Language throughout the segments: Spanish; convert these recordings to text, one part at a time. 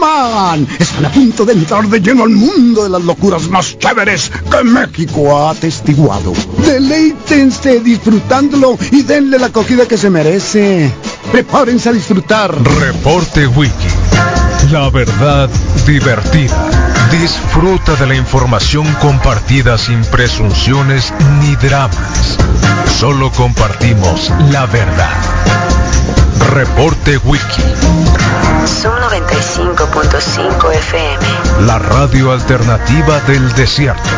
llaman. Están a punto de entrar de lleno al mundo de las locuras más chéveres que México ha atestiguado. Deleítense disfrutándolo y denle la acogida que se merece. Prepárense a disfrutar. Reporte Wiki. La verdad divertida. Disfruta de la información compartida sin presunciones ni dramas. Solo compartimos la verdad. Reporte Wiki. Son 95.5 FM. La radio alternativa del desierto.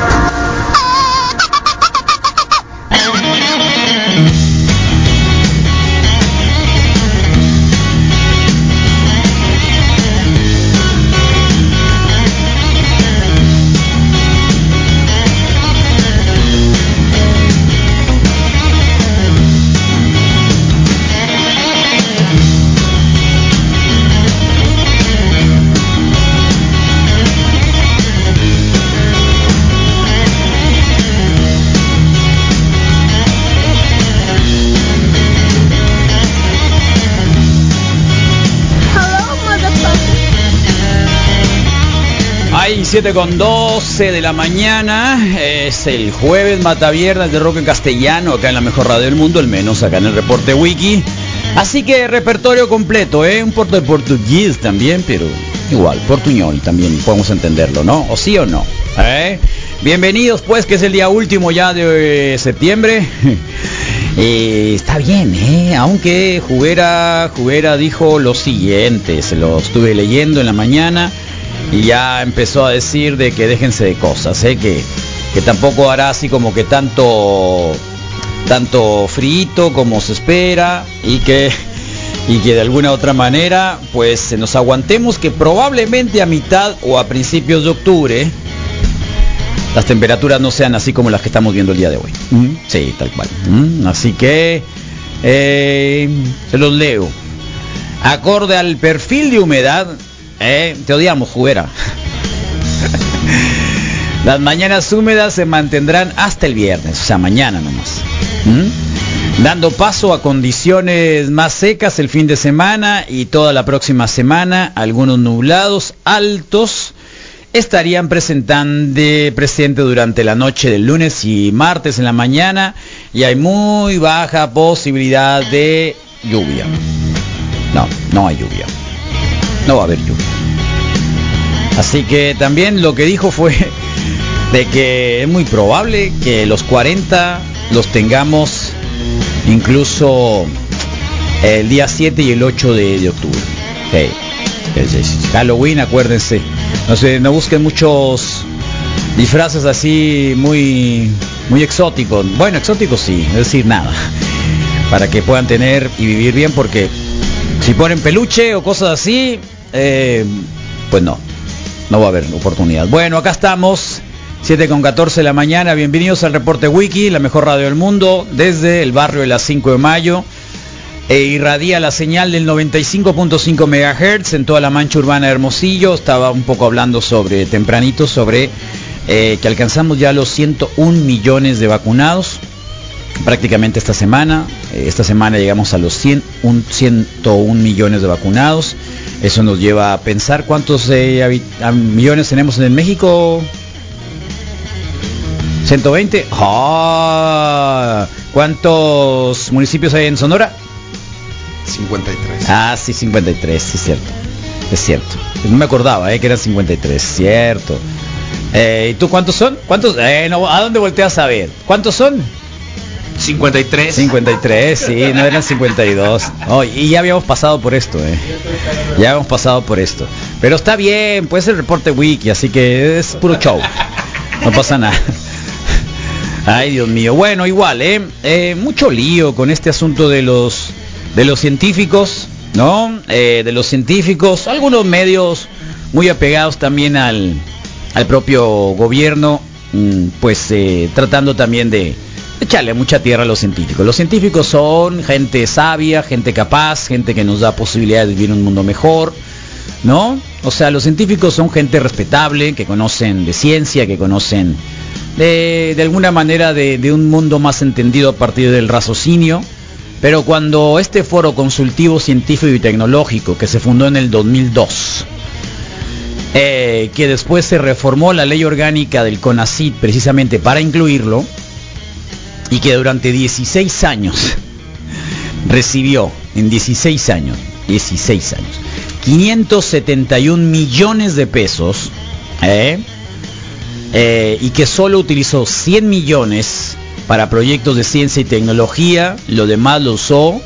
7 con 12 de la mañana, es el jueves mata viernes de rock en castellano, acá en la mejor radio del mundo, al menos acá en el reporte wiki. Así que repertorio completo, ¿eh? Un porto de portugués también, pero igual, portuñol también, podemos entenderlo, ¿no? ¿O sí o no? ¿Eh? Bienvenidos pues, que es el día último ya de septiembre. Eh, está bien, ¿eh? Aunque Juguera, Juguera dijo lo siguiente, se lo estuve leyendo en la mañana y ya empezó a decir de que déjense de cosas, ¿eh? que, que tampoco hará así como que tanto tanto frito como se espera y que y que de alguna otra manera pues nos aguantemos que probablemente a mitad o a principios de octubre las temperaturas no sean así como las que estamos viendo el día de hoy. ¿Mm? Sí, tal cual. ¿Mm? Así que eh, se los leo. Acorde al perfil de humedad, eh, te odiamos, juguera. Las mañanas húmedas se mantendrán hasta el viernes, o sea, mañana nomás. ¿Mm? Dando paso a condiciones más secas el fin de semana y toda la próxima semana, algunos nublados altos estarían presentando presente durante la noche del lunes y martes en la mañana y hay muy baja posibilidad de lluvia. No, no hay lluvia. No va a haber lluvia. Así que también lo que dijo fue de que es muy probable que los 40 los tengamos incluso el día 7 y el 8 de, de octubre. Halloween, acuérdense. No sé, no busquen muchos disfraces así muy muy exóticos. Bueno, exóticos sí, es decir, nada. Para que puedan tener y vivir bien porque si ponen peluche o cosas así, eh, pues no, no va a haber oportunidad. Bueno, acá estamos, 7 con 14 de la mañana, bienvenidos al reporte Wiki, la mejor radio del mundo, desde el barrio de las 5 de mayo. E irradia la señal del 95.5 MHz en toda la mancha urbana de Hermosillo. Estaba un poco hablando sobre tempranito, sobre eh, que alcanzamos ya los 101 millones de vacunados prácticamente esta semana. Eh, esta semana llegamos a los 100, un 101 millones de vacunados. Eso nos lleva a pensar cuántos eh, millones tenemos en México. 120. Ah, ¿Cuántos municipios hay en Sonora? 53. Ah, sí, 53, sí, es cierto. Es cierto. No me acordaba, eh, que eran 53, cierto. Eh, ¿Y tú cuántos son? ¿Cuántos? Eh, no, ¿A dónde volteas a ver? ¿Cuántos son? 53. 53, sí, no eran 52. Oh, y ya habíamos pasado por esto, eh. Ya habíamos pasado por esto. Pero está bien, pues el reporte wiki, así que es puro show. No pasa nada. Ay, Dios mío. Bueno, igual, ¿eh? Eh, mucho lío con este asunto de los de los científicos, ¿no? Eh, de los científicos, algunos medios muy apegados también al, al propio gobierno, mm, pues tratando también de echarle mucha tierra a los científicos. Los científicos son gente sabia, gente capaz, gente que nos da posibilidad de vivir un mundo mejor, ¿no? O sea, los científicos son gente respetable, que conocen de ciencia, que conocen de, alguna manera de, de un mundo más entendido a partir del raciocinio. Pero cuando este foro consultivo científico y tecnológico, que se fundó en el 2002, eh, que después se reformó la ley orgánica del CONACIT precisamente para incluirlo y que durante 16 años recibió, en 16 años, 16 años, 571 millones de pesos ¿eh? Eh, y que solo utilizó 100 millones para proyectos de ciencia y tecnología, lo demás lo usó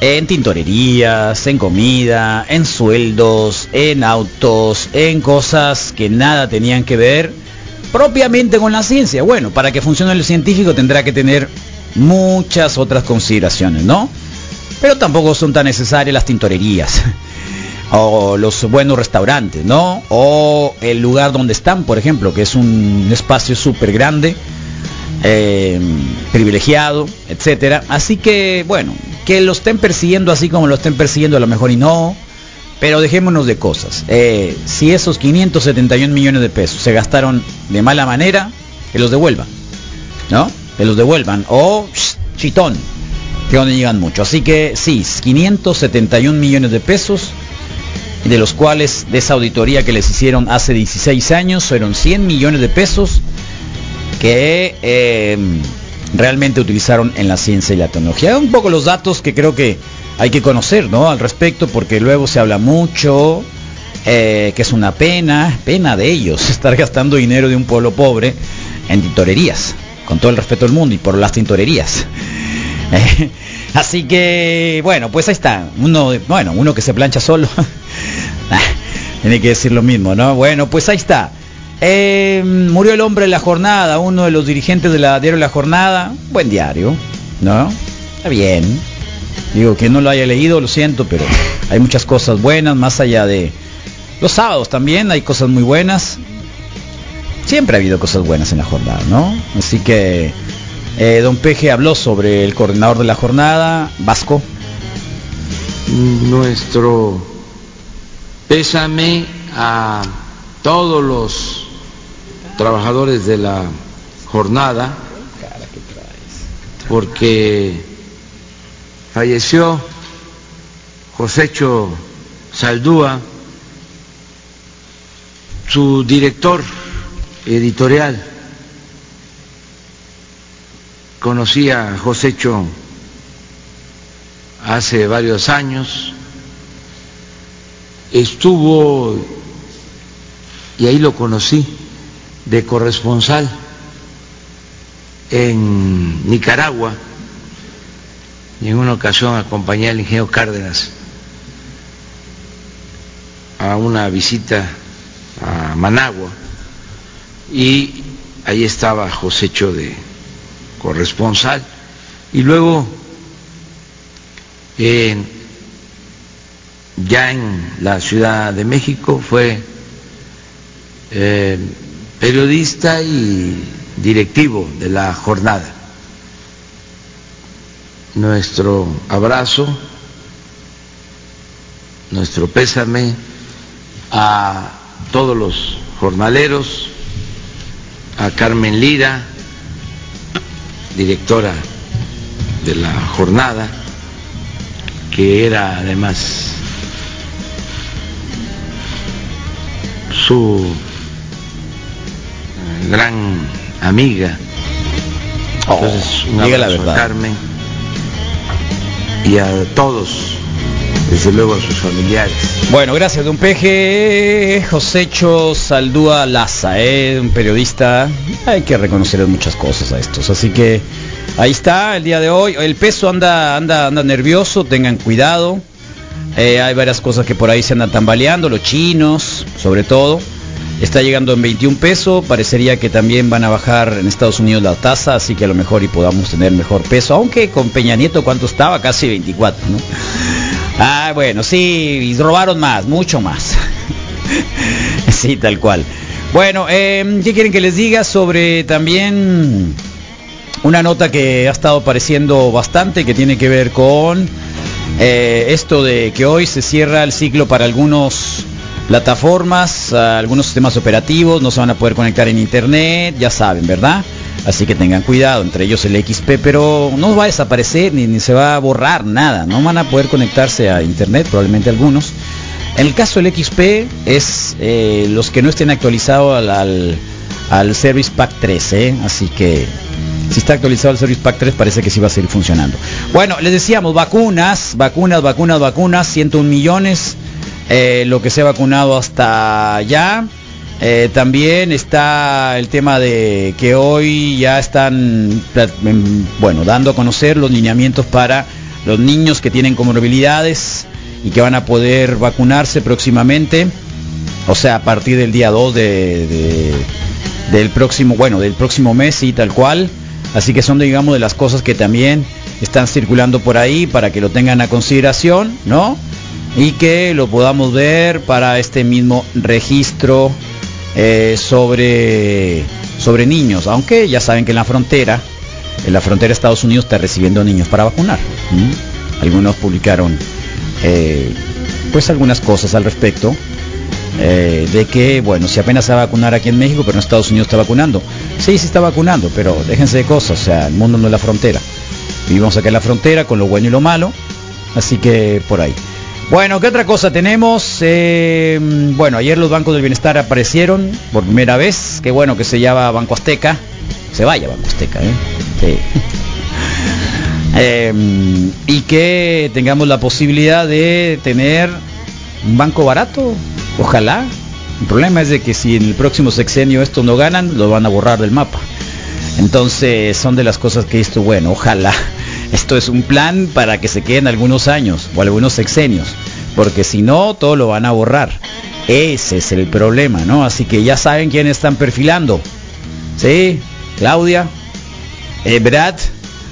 en tintorerías, en comida, en sueldos, en autos, en cosas que nada tenían que ver propiamente con la ciencia. Bueno, para que funcione lo científico tendrá que tener muchas otras consideraciones, ¿no? Pero tampoco son tan necesarias las tintorerías o los buenos restaurantes, ¿no? O el lugar donde están, por ejemplo, que es un espacio súper grande, eh, privilegiado, etcétera. Así que, bueno, que lo estén persiguiendo así como lo estén persiguiendo a lo mejor y no. Pero dejémonos de cosas. Eh, si esos 571 millones de pesos se gastaron de mala manera, que los devuelvan. ¿No? Que los devuelvan. O chitón, que donde llegan mucho. Así que sí, 571 millones de pesos, de los cuales de esa auditoría que les hicieron hace 16 años, fueron 100 millones de pesos que eh, realmente utilizaron en la ciencia y la tecnología. Un poco los datos que creo que hay que conocer, ¿no? Al respecto, porque luego se habla mucho, eh, que es una pena, pena de ellos, estar gastando dinero de un pueblo pobre en tintorerías, con todo el respeto del mundo y por las tintorerías. Así que, bueno, pues ahí está. Uno, bueno, uno que se plancha solo. Tiene que decir lo mismo, ¿no? Bueno, pues ahí está. Eh, murió el hombre de la jornada, uno de los dirigentes de la diario La Jornada. Buen diario, ¿no? Está bien. Digo que no lo haya leído, lo siento, pero hay muchas cosas buenas, más allá de los sábados también hay cosas muy buenas. Siempre ha habido cosas buenas en la jornada, ¿no? Así que eh, don Peje habló sobre el coordinador de la jornada, Vasco. Nuestro pésame a todos los trabajadores de la jornada, porque falleció Josécho Saldúa, su director editorial. Conocí a Josécho hace varios años, estuvo, y ahí lo conocí, de corresponsal en Nicaragua, en una ocasión acompañé al ingeniero Cárdenas a una visita a Managua y ahí estaba Josécho de corresponsal. Y luego ya en la Ciudad de México fue eh, periodista y directivo de la jornada nuestro abrazo, nuestro pésame a todos los jornaleros, a Carmen Lira, directora de la jornada, que era además su gran amiga. Entonces, un diga la abrazo a. Carmen y a todos, desde luego a sus familiares. Bueno, gracias, don Peje. Josécho Saldúa Laza, ¿eh? un periodista. Hay que reconocer muchas cosas a estos. Así que ahí está el día de hoy. El peso anda, anda, anda nervioso, tengan cuidado. Eh, hay varias cosas que por ahí se andan tambaleando, los chinos, sobre todo. Está llegando en 21 pesos, parecería que también van a bajar en Estados Unidos la tasa, así que a lo mejor y podamos tener mejor peso, aunque con Peña Nieto cuánto estaba, casi 24, ¿no? Ah, bueno, sí, y robaron más, mucho más. sí, tal cual. Bueno, eh, ¿qué quieren que les diga sobre también una nota que ha estado apareciendo bastante, que tiene que ver con eh, esto de que hoy se cierra el ciclo para algunos plataformas, a algunos sistemas operativos, no se van a poder conectar en internet, ya saben, ¿verdad? Así que tengan cuidado, entre ellos el XP, pero no va a desaparecer ni, ni se va a borrar nada, no van a poder conectarse a internet, probablemente algunos. En el caso del XP es eh, los que no estén actualizados al, al, al Service Pack 3, ¿eh? así que si está actualizado el Service Pack 3 parece que sí va a seguir funcionando. Bueno, les decíamos vacunas, vacunas, vacunas, vacunas, 101 millones, eh, lo que se ha vacunado hasta ya. Eh, también está el tema de que hoy ya están, bueno, dando a conocer los lineamientos para los niños que tienen comorbilidades y que van a poder vacunarse próximamente, o sea, a partir del día 2 de, de- del próximo, bueno, del próximo mes y tal cual. Así que son, digamos, de las cosas que también están circulando por ahí para que lo tengan a consideración, ¿no? Y que lo podamos ver para este mismo registro eh, sobre, sobre niños. Aunque ya saben que en la frontera, en la frontera de Estados Unidos está recibiendo niños para vacunar. Algunos publicaron eh, pues algunas cosas al respecto. eh, de que, bueno, si apenas se va a vacunar aquí en México, pero en Estados Unidos está vacunando. Sí, sí está vacunando, pero déjense de cosas, o sea, el mundo no es la frontera. Vivimos acá en la frontera con lo bueno y lo malo, así que por ahí. Bueno, ¿qué otra cosa tenemos? Eh, bueno, ayer los bancos del bienestar aparecieron por primera vez. Qué bueno que se llama Banco Azteca. Se vaya Banco Azteca, ¿eh? Sí. Eh, y que tengamos la posibilidad de tener un banco barato, ojalá. El problema es de que si en el próximo sexenio estos no ganan, lo van a borrar del mapa. Entonces son de las cosas que esto, bueno, ojalá. Esto es un plan para que se queden algunos años o algunos sexenios, porque si no, todo lo van a borrar. Ese es el problema, ¿no? Así que ya saben quiénes están perfilando. ¿Sí? Claudia, eh, Brad,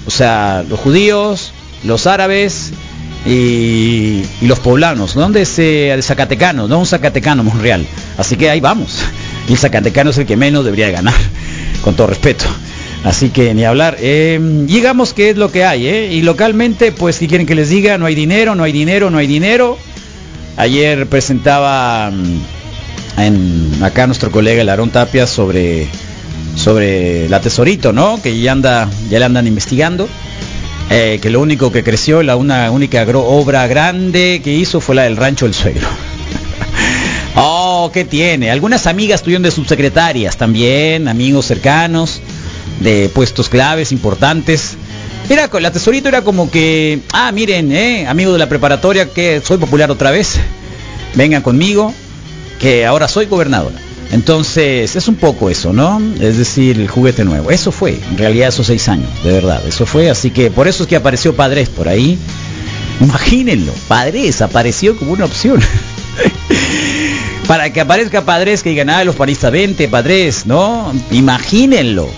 o sea, los judíos, los árabes y, los poblanos, ¿no? De, ese, de Zacatecanos, no un Zacatecano Monreal. Así que ahí vamos. Y el Zacatecano es el que menos debería de ganar, con todo respeto. Así que ni hablar. Eh, digamos que es lo que hay, ¿eh? Y localmente, pues, si quieren que les diga, no hay dinero, no hay dinero, no hay dinero. Ayer presentaba mm, acá nuestro colega el Aarón Tapia sobre sobre la Tesorito, ¿no? Que ya anda, ya le andan investigando. Eh, que lo único que creció, la una única obra grande que hizo fue la del rancho del suegro. oh, ¿qué tiene? Algunas amigas tuvieron de subsecretarias también, amigos cercanos, de puestos claves importantes. Era la tesorito era como que, ah, miren, eh, amigo de la preparatoria, que soy popular otra vez. Vengan conmigo, que ahora soy gobernadora. Entonces, es un poco eso, ¿no? Es decir, el juguete nuevo. Eso fue, en realidad, esos seis años, de verdad. Eso fue, así que por eso es que apareció Padres por ahí. Imagínenlo, Padres apareció como una opción. Para que aparezca Padres que ah, los paristas 20, Padres, ¿no? Imagínenlo.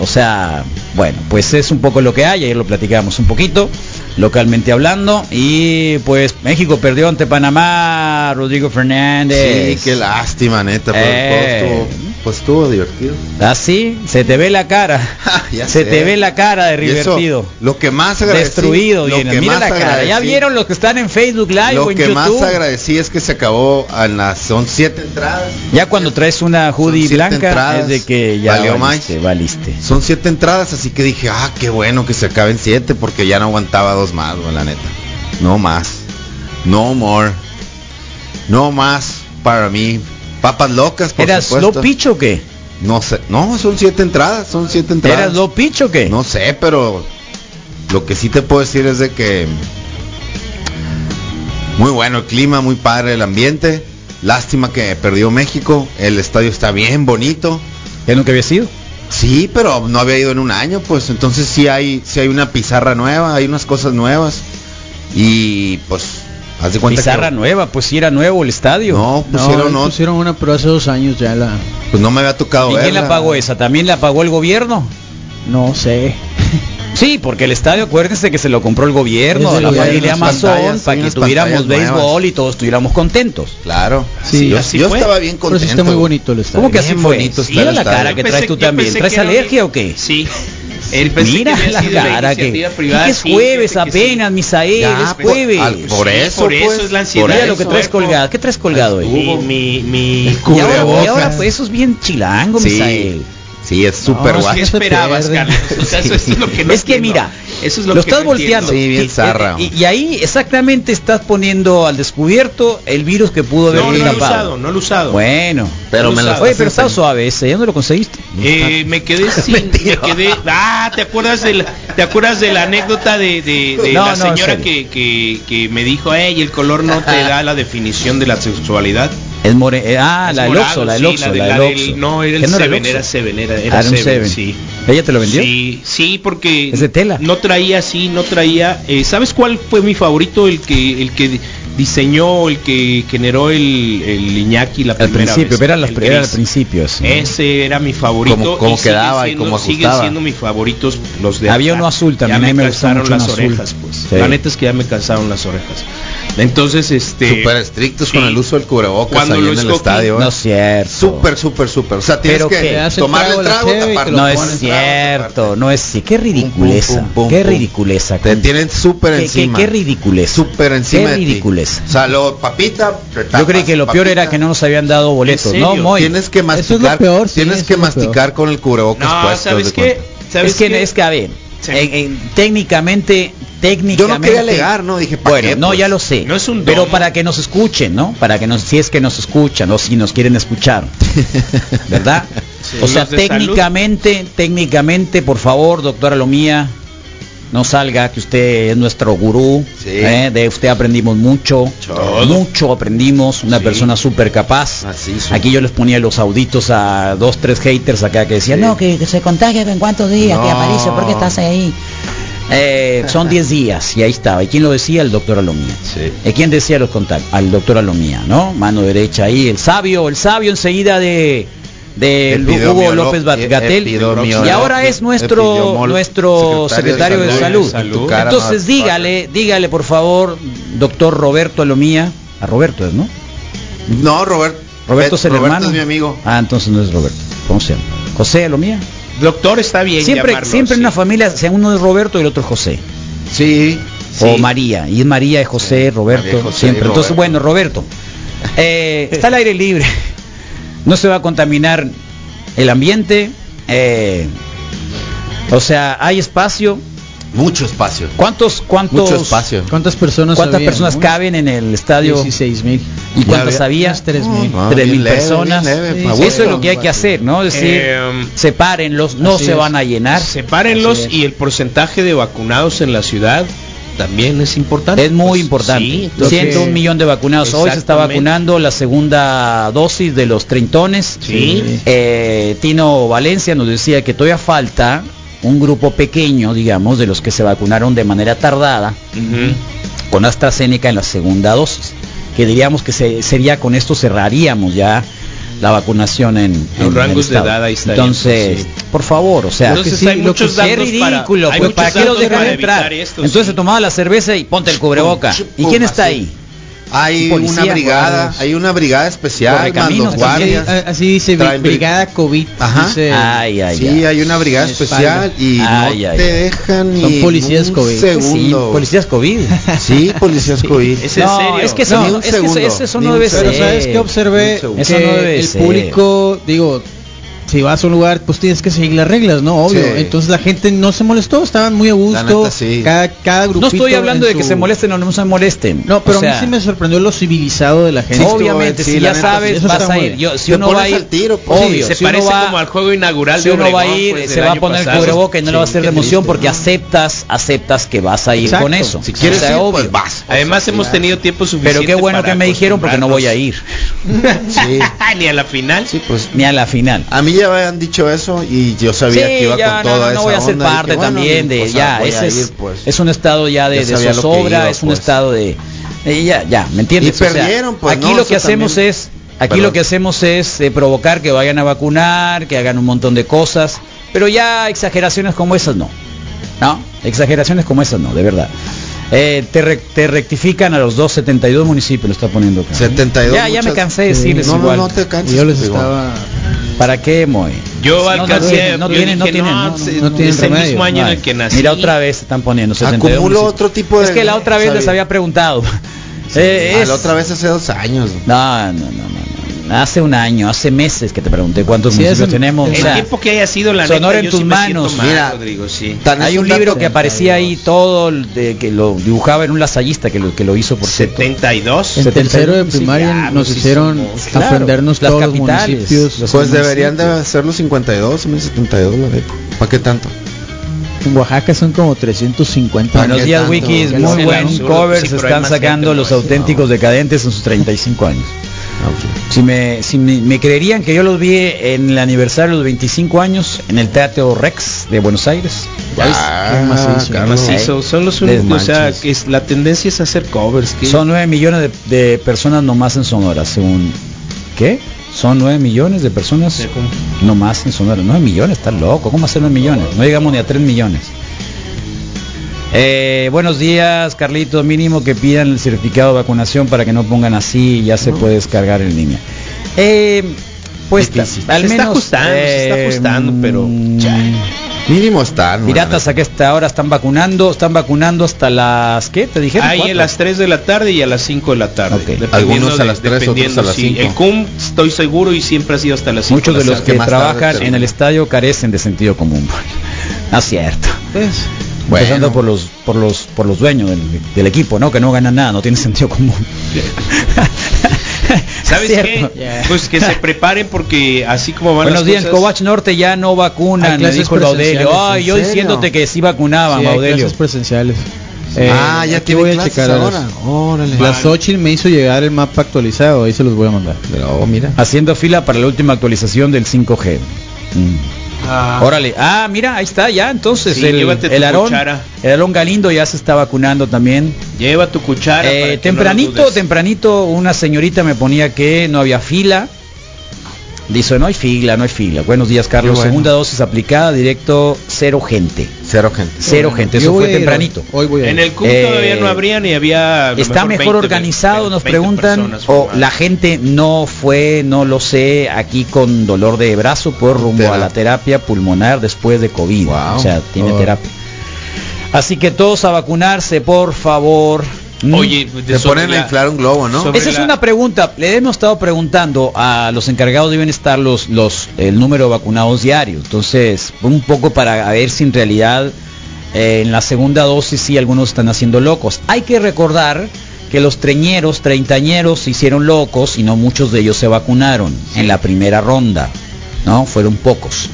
O sea, bueno, pues es un poco lo que hay, ayer lo platicábamos un poquito, localmente hablando, y pues México perdió ante Panamá, Rodrigo Fernández. Sí, qué lástima, neta. Pero Eh. Pues estuvo divertido. Así, se te ve la cara. Ya se sé. te ve la cara de divertido. lo que más agradecí, Destruido, lo que Mira más la cara. Ya vieron los que están en Facebook Live Lo o en que más agradecí es que se acabó en las son siete entradas. Ya cuando traes una hoodie blanca entradas. es de que ya Valió valiste, valiste. Son siete entradas, así que dije, ah, qué bueno que se acaben siete porque ya no aguantaba dos más, güey, la neta. No más. No more. No más para mí. Papas locas, por ¿Eras supuesto. low pitch o qué? No sé. No, son siete entradas, son siete entradas. ¿Eras low pitch o qué? No sé, pero lo que sí te puedo decir es de que muy bueno el clima, muy padre el ambiente. Lástima que perdió México. El estadio está bien bonito. ¿Es lo que había sido? Sí, pero no había ido en un año, pues entonces sí hay, sí hay una pizarra nueva, hay unas cosas nuevas. Y pues, haz de cuenta Pizarra que nueva, pues si era nuevo el estadio. no pusieron, no, pusieron una, pero hace dos años ya la... pues no me había tocado ¿Y quién verla. la pagó esa? ¿También la pagó el gobierno? No sé. Sí, porque el estadio, acuérdense que se lo compró el gobierno, la gobierno, familia Amazon, para que tuviéramos béisbol nuevas. y todos estuviéramos contentos. Claro. Sí, yo, así yo fue. estaba bien Pero contento. sí está muy bonito el estadio. ¿Cómo que así Bien fue? bonito la estadio. cara que traes tú yo también. ¿Traes alergia o qué? Sí. Él pensé Mira que la cara que... iniciativa ¿Y privada, qué es jueves que apenas, sí. Misael? Ya, es por- jueves. al- por Sí, eso, por eso pues, es la ansiedad. por Mira lo que traes cuerpo. colgado. ¿Qué traes colgado ahí? Mi, mi, mi Y ahora, y ahora, pues eso es bien chilango, Sí. Misael. Sí, es súper No, guapo. sí ¿Qué se esperabas, pierde. Carlos? O sea, eso, eso es lo que no es que entiendo. mira, eso es lo, lo, que estás no volteando. Sí, bien Y- zarra. Y, y ahí exactamente estás poniendo al descubierto el virus que pudo haber No, no lo he escapado. usado, no lo he usado. Bueno, Pero me la Oye, pero está suave ese, ¿ya no lo conseguiste? Eh, me quedé sin, me quedé, ah, ¿te acuerdas de la, te acuerdas de la anécdota de, de- de No, la señora que, que, que me dijo, hey, el color no te da la definición de la sexualidad? Es more eh, ah, Es la del Oxxo, la del sí, Oxxo, de- la la del Oxxo. no, era el ¿Qué no Seven, era Seven, era, Ah, era era un Seven, Seven. sí. ¿Ella te lo vendió? Sí, sí, porque Es de tela. no traía así, no traía. eh, ¿Sabes cuál fue mi favorito? El que el que diseñó, el que generó el, el Iñaki la Al primera principio, vez. pero era, las- el era al gris. principio. sí. Ese era mi favorito. Siguen quedaba y cómo Siguen siendo mis favoritos los de Había acá. uno azul también, Ya me me mucho las azul. orejas, pues. Sí. La neta es que ya me cansaron las orejas. Entonces, este. Súper estrictos con el uso del cubrebocas Cuando ahí en el estadio. No ¿eh? es cierto. Súper, súper, súper. O sea, tienes Pero que el tomar el trago, la trago, taparlo, No es cierto, no es sí, qué ridiculeza, Pum, pum, pum, qué ridiculeza. Te tienen súper qué, qué, encima. qué ridiculeza. Súper encima Qué de ti. ridiculeza. O sea, lo papita. Yo creí que lo peor era que no nos habían dado boletos, ¿En ¿no? Moy? Tienes que es lo masticar. peor, sí, tienes eso que masticar con el cubrebocas No, puesto. ¿sabes qué? ¿Sabes es que es que a ver, Sí. en- en- técnicamente, técnicamente. Yo no quería alegar, ¿no? Dije, ¿pa' Bueno, qué, no, pues? ya lo sé. No es un pero para que nos escuchen, ¿no? Para que nos, si es que nos escuchan o si nos quieren escuchar, ¿verdad? Sí. O sea, salud. técnicamente, técnicamente, por favor, doctora Lomía, no salga que usted es nuestro gurú, Sí. ¿eh? de usted aprendimos mucho, mucho aprendimos, una Sí. persona súper capaz. Así. Aquí yo les ponía los auditos a dos, tres haters acá que decían, Sí. no, que, que se contagia en cuántos días, que No. Aparicio, ¿por qué estás ahí? Eh, son 10 días y ahí estaba. ¿Y quién lo decía? El doctor Alomía. Sí. ¿Y quién decía los contactos? Al doctor Alomía, ¿no? Mano derecha ahí, el sabio, el sabio enseguida de de Hugo López e- Gatel y ahora es nuestro nuestro secretario de salud. Entonces dígale, dígale por favor, doctor Roberto Alomía, a Roberto es, ¿no? No, Robert. Roberto es el Roberto hermano. es mi amigo. Ah, entonces no es Roberto. ¿Cómo se llama? José Alomía. Doctor está bien Siempre, llamarlo siempre en una familia, sea uno es Roberto y el otro es José. Sí. O sí. María. Y es María, es José, Roberto. María, José y siempre. Entonces, Roberto. bueno, Roberto. eh, está al aire libre. No se va a contaminar el ambiente. eh, o sea, hay espacio. Mucho espacio. ¿Cuántos, cuántos, Mucho espacio. ¿Cuántas personas cuántas habían? personas caben en el estadio? 16 mil. ¿Y cuántas había- había? Unas 3 mil. Tres mil leve, personas. leve, Sí, sí. Eso es lo que hay que hacer, ¿no? Es decir, Eh, sepárenlos, no se es. van a llenar. Sepárenlos y el porcentaje de vacunados en la ciudad también es importante. Es muy Pues, importante. sí, entonces- Ciento un millón de vacunados. Hoy se está vacunando la segunda dosis de los treintones. Sí. Eh, Tino Valencia nos decía que todavía falta un grupo pequeño, digamos, de los que se vacunaron de manera tardada Ujú. con AstraZeneca en la segunda dosis. Que diríamos que se- sería con esto cerraríamos ya la vacunación en Los en el rangos de edad ahí estarían, Entonces, pues, sí. por favor, o sea, Entonces que hay lo muchos que- para- ridículo, hay pues, ¿para qué los datos dejan para entrar? esto, Entonces sí. se tomaba la cerveza y ponte el cubreboca. ¿Y quién está ahí? Hay Policía, una brigada, guardias. hay una brigada especial, más los Así, guardias. así dice Traen bri- Brigada COVID. Ajá. dice- Ay, ay, sí, ay. hay una brigada especial y Ay, no ay, te ay. dejan Son ni policías un COVID. Sí, segundo. policías COVID. Sí, policías COVID. Es no, serio. es que eso No, es que eso, eso- no debe segundo. Pero ser. sabes que observé que segundo. Eso no debe el ser. público, digo, si vas a un lugar, pues tienes que seguir las reglas, ¿no? Obvio. Sí. Entonces la gente no se molestó, estaban muy a gusto. neta, sí. Cada, cada grupito No estoy hablando de que se molesten o no se molesten. No, pero O sea, a mí sí me sorprendió lo civilizado de la gente. Obviamente, Sí, si ya neta, sabes, vas a ir. Yo, si Te uno va a ir, al tiro, pues. obvio, se si parece va, como al juego inaugural si de uno va a ir, pues, se va a poner el pasado. cubreboca y no le va a hacer qué de emoción triste, porque aceptas, aceptas que vas a ir Exacto. con eso. Si quieres ir, obvio. pues vas. Además hemos tenido tiempo suficiente Pero qué bueno que me dijeron porque no voy a ir, Sí, Ni a la final. sí, pues. ni a la final. A mí ya me habían dicho eso y yo sabía que iba ya, con no, toda no, no esa voy a ser onda. Dije, parte bueno, también de pues, ya, voy ese a es, ir, pues. es un estado ya de, Ya de zozobra, iba, es un pues. estado de eh, ya, ya, ¿me entiendes? Y perdieron, pues, aquí no, lo que hacemos también. es aquí Perdón. lo que hacemos es eh, provocar que vayan a vacunar, que hagan un montón de cosas, pero ya exageraciones como esas no. ¿No? Exageraciones como esas no, de verdad. Eh, te, re- te rectifican a los 272 municipios, lo está poniendo acá. 72 Ya, ya me cansé de decirles No, igual. no, no te canses. Yo les digo. estaba... ¿Para qué, Moy? Yo No, no alcancé, tienen, no tienen, no tienen, no, no tienen es el remedio. mismo año en el que nací. Mira, otra vez se están poniendo 72 Acumulo municipios. otro tipo de... Es que la otra vez les había preguntado. Eh, Ah, es- la otra vez hace dos años. No, no, no, no, no. Hace un año, hace meses que te pregunté cuántos Sí, municipios tenemos. El O sea, tiempo que haya sido la Sonora neta, en yo tus sí manos. mal, Mira, Rodrigo, sí. Hay un libro que aparecía ahí todo de que lo dibujaba en un lasallista que lo que lo hizo por cierto. 72. En tercero de Sí, primaria nos pues sí hicieron Claro, aprendernos las todos capitales, los municipios. los Pues deberían de municipios. ser los 52, 1072, la neta. ¿Para qué tanto? En Oaxaca son como 350. Buenos ¿Qué días, tanto? Wikis. ¿Qué Muy buen cover. sí, Se están sacando los ¿no? auténticos decadentes en sus 35 años. Ah. Si me, si me, me creerían que yo los vi en el aniversario de los 25 años en el Teatro Rex de Buenos Aires. Ah, qué macizo. Carlos. Macizo, son los únicos, o sea, manches. que es, la tendencia es hacer covers. que- Son 9 millones de, de personas nomás en Sonora, según... ¿Qué? Son 9 millones de personas nomás en Sonora. 9 millones, está loco. ¿Cómo hacer 9 millones? No llegamos ni a 3 millones. Eh, buenos días, Carlito. Mínimo que pidan el certificado de vacunación para que no pongan así y ya se puede descargar en línea. Eh, pues Difícil. al Se está menos ajustando, se está ajustando, pero mm, ya. Mínimo están. Piratas a que esta hora están vacunando, están vacunando hasta las ¿qué? ¿Te dijeron? Ahí a las 3 de la tarde y a las 5 de la tarde. Ok. dependiendo Algunos a de- las 3, otros dependiendo, a las sí. 5. El CUM estoy seguro y siempre ha sido hasta las 5. Muchos de los que tarde trabajan en el estadio carecen de sentido común. No es cierto. Pues, Bueno. Empezando por los por los por los dueños del, del equipo, ¿no? Que no ganan nada, no tienen sentido común. ¿Sabes Cierto. qué? Ya. Pues que se preparen porque así como van Buenos las días, cosas... Covach Norte ya no vacunan, me dijo el Baudelio. Ay, ¿en yo serio? diciéndote que sí vacunaban, sí, hay Baudelio. clases presenciales. ah, Eh, ya aquí tiene voy a checar ahora. las- Órale. La Xochitl me hizo llegar el mapa actualizado, ahí se los voy a mandar. Pero, oh, mira. Haciendo fila para la última actualización del 5G. Mm. Ah, Órale, ah, mira, ahí está ya, entonces Sí, el, el Aarón, cuchara. el Aarón Galindo ya se está vacunando también. Lleva tu cuchara. Eh, no tempranito, tempranito, una señorita me ponía que no había fila. Dice, no hay fila, no hay fila. Buenos días, Carlos. Bueno. Segunda dosis aplicada, directo, cero gente. Cero gente. Cero Bueno, gente, eso fue tempranito. Hoy, voy a ir. En el CUM Eh, todavía no habría ni había... Está mejor 20, organizado, nos 20 preguntan, o la gente no fue, no lo sé, aquí con dolor de brazo por rumbo Terapia. a la terapia pulmonar después de COVID. Wow. O sea, tiene Oh. terapia. Así que todos a vacunarse, por favor. Mm. Oye, de Te ponen a la- inflar un globo, ¿no? Esa es la- una pregunta. Le hemos estado preguntando a los encargados de bienestar los, los, el número de vacunados diario. Entonces, un poco para ver si en realidad eh, en la segunda dosis sí algunos están haciendo locos. Hay que recordar que los treñeros, treintañeros se hicieron locos y no muchos de ellos se vacunaron en la primera ronda. ¿No? Fueron pocos.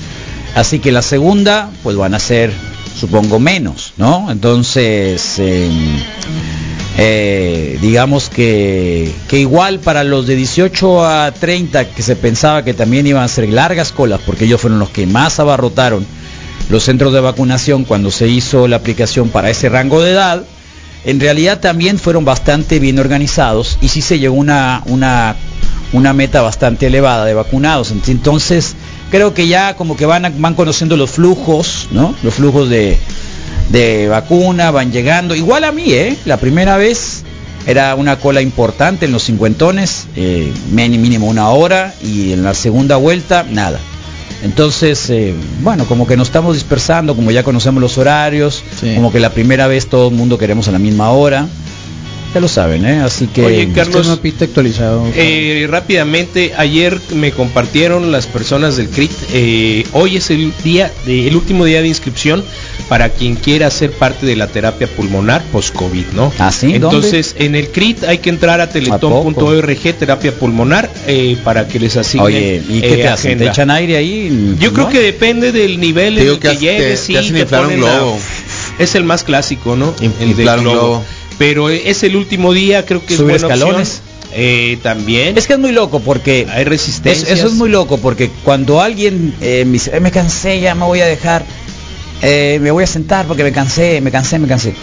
Así que la segunda, pues van a ser, supongo, menos, ¿no? Entonces, em, eh, digamos que, que igual para los de 18 a 30 que se pensaba que también iban a ser largas colas porque ellos fueron los que más abarrotaron los centros de vacunación cuando se hizo la aplicación para ese rango de edad en realidad también fueron bastante bien organizados y sí se llegó una una una meta bastante elevada de vacunados entonces creo que ya como que van van conociendo los flujos no los flujos de de vacuna, van llegando. Igual a mí, ¿eh? La primera vez era una cola importante en los cincuentones, eh, mínimo una hora, y en la segunda vuelta, nada. Entonces, eh, bueno, como que nos estamos dispersando, como ya conocemos los horarios, Sí. como que la primera vez todo el mundo queremos a la misma hora. Ya lo saben, ¿eh? Así que... Oye, Carlos, Este mapita actualizado. Eh, rápidamente, ayer me compartieron las personas del CRIT. eh, hoy es el día, de- el último día de inscripción para quien quiera ser parte de la terapia pulmonar post-COVID, ¿no? ¿Ah, sí? Entonces, en el CRIT hay que entrar a teletón.org, terapia pulmonar, eh, para que les asignen Oye, ¿y qué eh, te hacen? ¿Te agenda. echan aire ahí? Yo creo que depende del nivel en el que que, te- llegues, te te ponen la-. Es el más clásico, ¿no? El un globo. Pero es el último día, creo que es ¿Subir buena escalones? opción. Eh, también Es que es muy loco porque hay Es- resistencia. eso es muy loco porque cuando alguien eh, me dice, "Eh, me cansé, ya me voy a dejar, eh, me voy a sentar porque me cansé, me cansé, me cansé.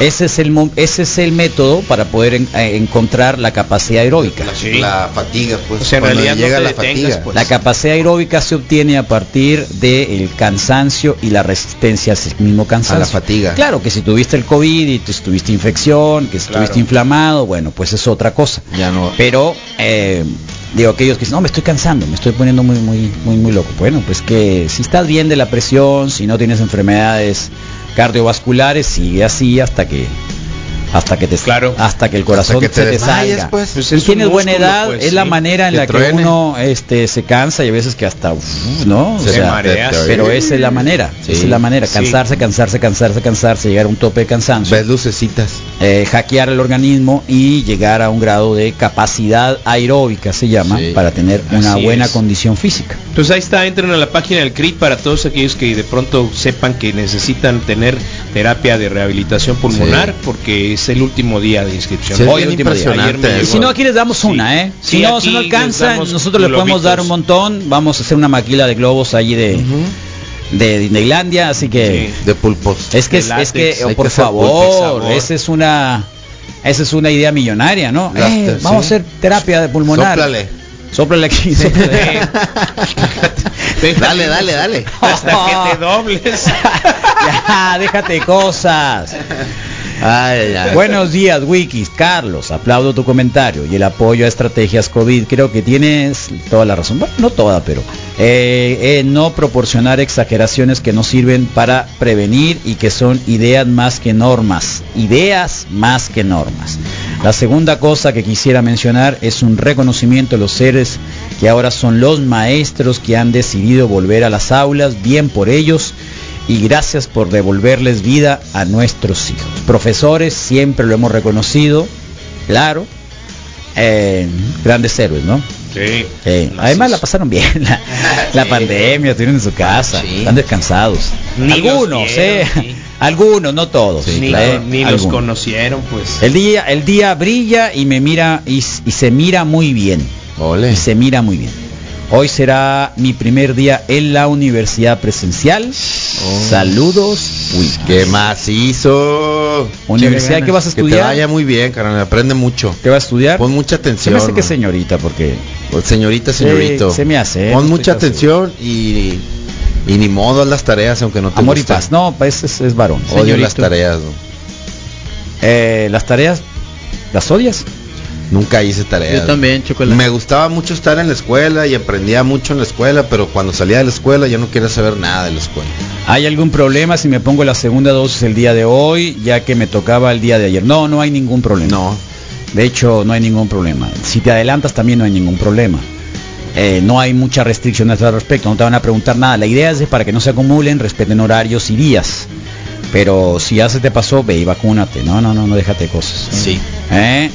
Ese es el, ese es el método para poder en- eh, encontrar la capacidad aeróbica. La, Sí. la fatiga, pues. O sea, en cuando realidad no llega te la detengas, fatiga. pues. La capacidad aeróbica se obtiene a partir del cansancio y la resistencia a ese mismo cansancio. A la fatiga. Claro que si tuviste el COVID y tu- tuviste infección, que si Claro. estuviste inflamado, bueno, pues es otra cosa. Ya no. Pero, eh, digo, aquellos que dicen, no, me estoy cansando, me estoy poniendo muy, muy, muy, muy loco. Bueno, pues que si estás bien de la presión, si no tienes enfermedades cardiovasculares, sigue así hasta que hasta que te Claro. hasta que el corazón que te se te desmayes, salga. pues. Pues es tienes buena edad, pues, es la sí. manera en Que la que truene. uno este se cansa y a veces que hasta uf, no, O Se sea, marea. te- pero esa es la manera, Sí. esa es la manera, Sí. cansarse, cansarse, cansarse, cansarse, llegar a un tope de cansancio, Ves lucecitas. eh, hackear el organismo y llegar a un grado de capacidad aeróbica se llama Sí. para tener una buena es. condición física. Pues ahí está, entren a la página del CRIT para todos aquellos que de pronto sepan que necesitan tener terapia de rehabilitación pulmonar Sí. porque es el último día de inscripción. Sí, es Hoy último día. Ayer me si no, aquí les damos Sí. una, ¿eh? Si no, si no alcanza, nosotros le podemos dar un montón. Vamos a hacer una maquila de globos ahí de, de Disneylandia, así que Sí. De pulpos. es que de es, es látex. que oh, por que favor, esa es una esa es una idea millonaria, ¿no? Eh, Látex, vamos sí. a hacer terapia de pulmonar. Sóplale. Sóplale aquí, sóplale. dale, dale, dale. Hasta que te dobles. ya, déjate cosas. Ay, ay. Buenos días, Wikis. Carlos, aplaudo tu comentario y el apoyo a estrategias COVID. Creo que tienes toda la razón. Bueno, no toda, pero eh, eh, no proporcionar exageraciones que no sirven para prevenir y que son ideas más que normas. Ideas más que normas. La segunda cosa que quisiera mencionar es un reconocimiento de los seres que ahora son los maestros que han decidido volver a las aulas, bien por ellos y gracias por devolverles vida a nuestros hijos. Profesores, siempre lo hemos reconocido, claro, eh, grandes héroes, ¿no? Sí. Eh, además la pasaron bien, la, la pandemia, estuvieron en su casa, Sí. están descansados. Ni algunos, vieron, eh, algunos, no todos. Ni ni los conocieron, pues. El día, el día brilla y me mira y se mira muy bien. Ole. Y se mira muy bien. Hoy será mi primer día en la universidad presencial. Saludos, Wiki. ¿Qué más hizo? Universidad. ¿qué vas a Que te estudiar? vaya muy bien, carnal. Aprende mucho. ¿Qué vas a estudiar? Pon mucha Se me atención. hace que señorita, porque Pues, Señorita, Sí, señorito. se me hace, Pon no mucha atención y, y ni modo las tareas aunque no te amor y paz. No, pues es, es varón. Odio Señorito. las tareas. ¿no? Eh, las tareas, ¿las odias? Nunca hice tareas. Yo también, chocolate. Me gustaba mucho estar en la escuela y aprendía mucho en la escuela, pero cuando salía de la escuela ya no quería saber nada de la escuela. ¿Hay algún problema si me pongo la segunda dosis el día de hoy, ya que me tocaba el día de ayer? No, no hay ningún problema. No. De hecho, no hay ningún problema. Si te adelantas también no hay ningún problema. Eh, no hay muchas restricciones al respecto, no te van a preguntar nada. La idea es para que no se acumulen, respeten horarios y días. Pero si ya se te pasó, ve y vacúnate. No, no, no, no déjate cosas. Sí. ¿Eh?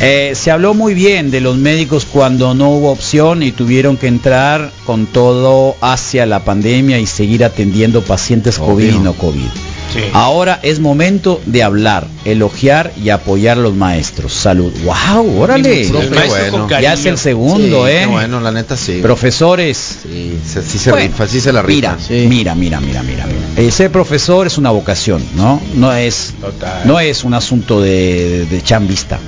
Eh, se habló muy bien de los médicos cuando no hubo opción y tuvieron que entrar con todo hacia la pandemia y seguir atendiendo pacientes COVID y no COVID. Sí. Ahora es momento de hablar, elogiar y apoyar a los maestros. Salud. ¡Wow! ¡Órale! Bueno. Ya es el segundo, Sí, ¿eh? qué bueno, la neta sí. Profesores. Sí, se, sí se Bueno, rifa, sí se la Mira, rifa. Sí. mira, mira, mira, mira, mira. El ser profesor es una vocación, ¿no? No es, Total. no es un asunto de, de chambista.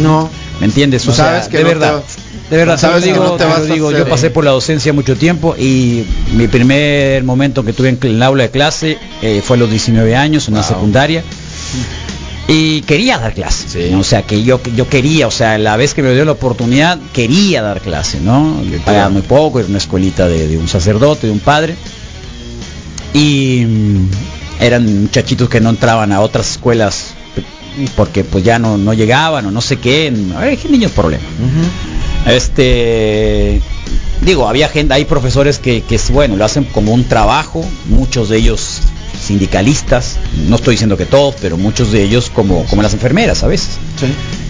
No. ¿Me entiendes? O No sea, sabes que de no verdad. De verdad, sabes te digo, no te te lo vas a digo, yo pasé por la docencia mucho tiempo y mi primer momento que tuve en, el aula de clase eh, fue a los 19 años en la secundaria y quería dar clase, Sí. ¿no? o sea que yo yo quería, o sea la vez que me dio la oportunidad quería dar clase, ¿no? Le pagaba muy poco, era una escuelita de, de un sacerdote, de un padre y mm, eran muchachitos que no entraban a otras escuelas porque pues ya no, no llegaban o no sé qué, hay niños problemas. Este digo, había gente, hay profesores que, que bueno, lo hacen como un trabajo, muchos de ellos sindicalistas, no estoy diciendo que todos, pero muchos de ellos como, como las enfermeras a veces.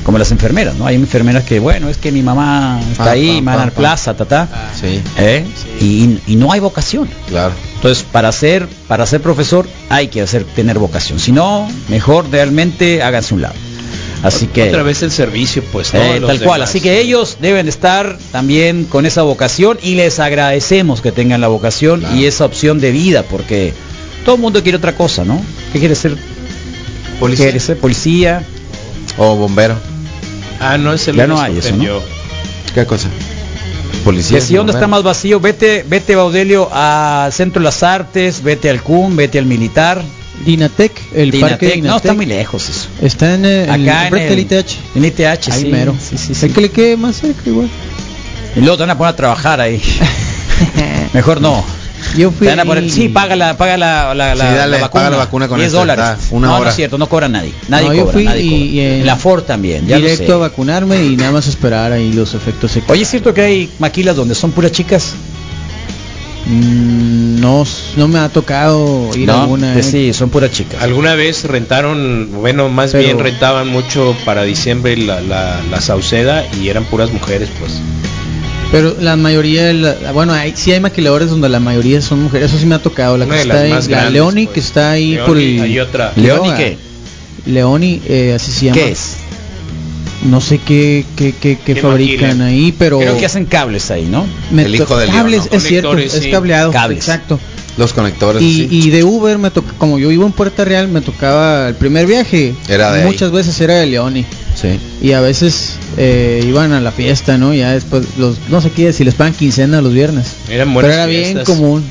Como las enfermeras, ¿no? Hay enfermeras que, bueno, es que mi mamá está Pa, ahí, pa, me van a dar pa, pa. plaza, ta, ta. Sí, ¿eh? Y, y no hay vocación. claro. Entonces, para ser, para ser profesor hay que hacer, tener vocación. Si no, mejor realmente háganse un lado. Así que Otra vez el servicio, pues. ¿no? eh, tal cual, demás. así que ellos deben estar también con esa vocación y les agradecemos que tengan la vocación Claro. y esa opción de vida, porque todo el mundo quiere otra cosa, ¿no? ¿Qué quiere ser? Policía. ¿Quiere ser policía? O bombero. Ah, no es el Ya no hay eso, ¿no? ¿Qué cosa? Policía. Que si donde está más vacío, vete, vete Baudelio al Centro de las Artes, vete al CUM, vete al Militar. Dinatec, el parque Dinatec. Dinatec. No, está muy lejos eso. Está en, eh, el, Acá en enfrente el, del ITH. En ITH, Ahí sí. mero. Sí, sí, sí. El que le quede más cerca igual. Y luego te van a poner a trabajar ahí. Mejor no. Yo fui Te van a poner- sí, paga la, paga la, la, la- Sí, dale, la vacuna. paga la vacuna con 10 esto, dólares. está, una no, no hora. es cierto, no cobra nadie. Nadie No, yo cobra, fui nadie y- cobra. y en- En la Ford también, ya lo directo sé. a vacunarme y nada más esperar ahí los efectos secundarios. Oye, ¿es cierto que hay maquilas donde son puras chicas? Mm, no, no me ha tocado ir a alguna. que eh. sí, son puras chicas. Alguna vez rentaron, bueno, más Pero- bien rentaban mucho para diciembre la, la, la Sauceda y eran puras mujeres, pues. Pero la mayoría, de la- bueno, hay, sí hay maquiladores donde la mayoría son mujeres. Eso sí me ha tocado. La Una que de está las ahí, más la grandes, Leoni pues. que está ahí Leoni, por el. hay otra. ¿Leoni qué? Leoni, eh, así se llama. ¿Qué es? No sé qué, qué, qué, qué ¿Qué fabrican ahí, pero Creo que hacen cables ahí, ¿no? me El hijo del cables, león, ¿no? es cierto, es cableado, Cables. exacto. Los conectores. Y, sí. y de Uber me toca, como yo vivo en Puerta Real, me tocaba el primer viaje. Era de ahí. muchas veces era de Leoni Sí. y a veces eh, iban a la fiesta, ¿no? Ya después los no sé qué si les pagan quincena los viernes. Eran Pero buenas era bien común.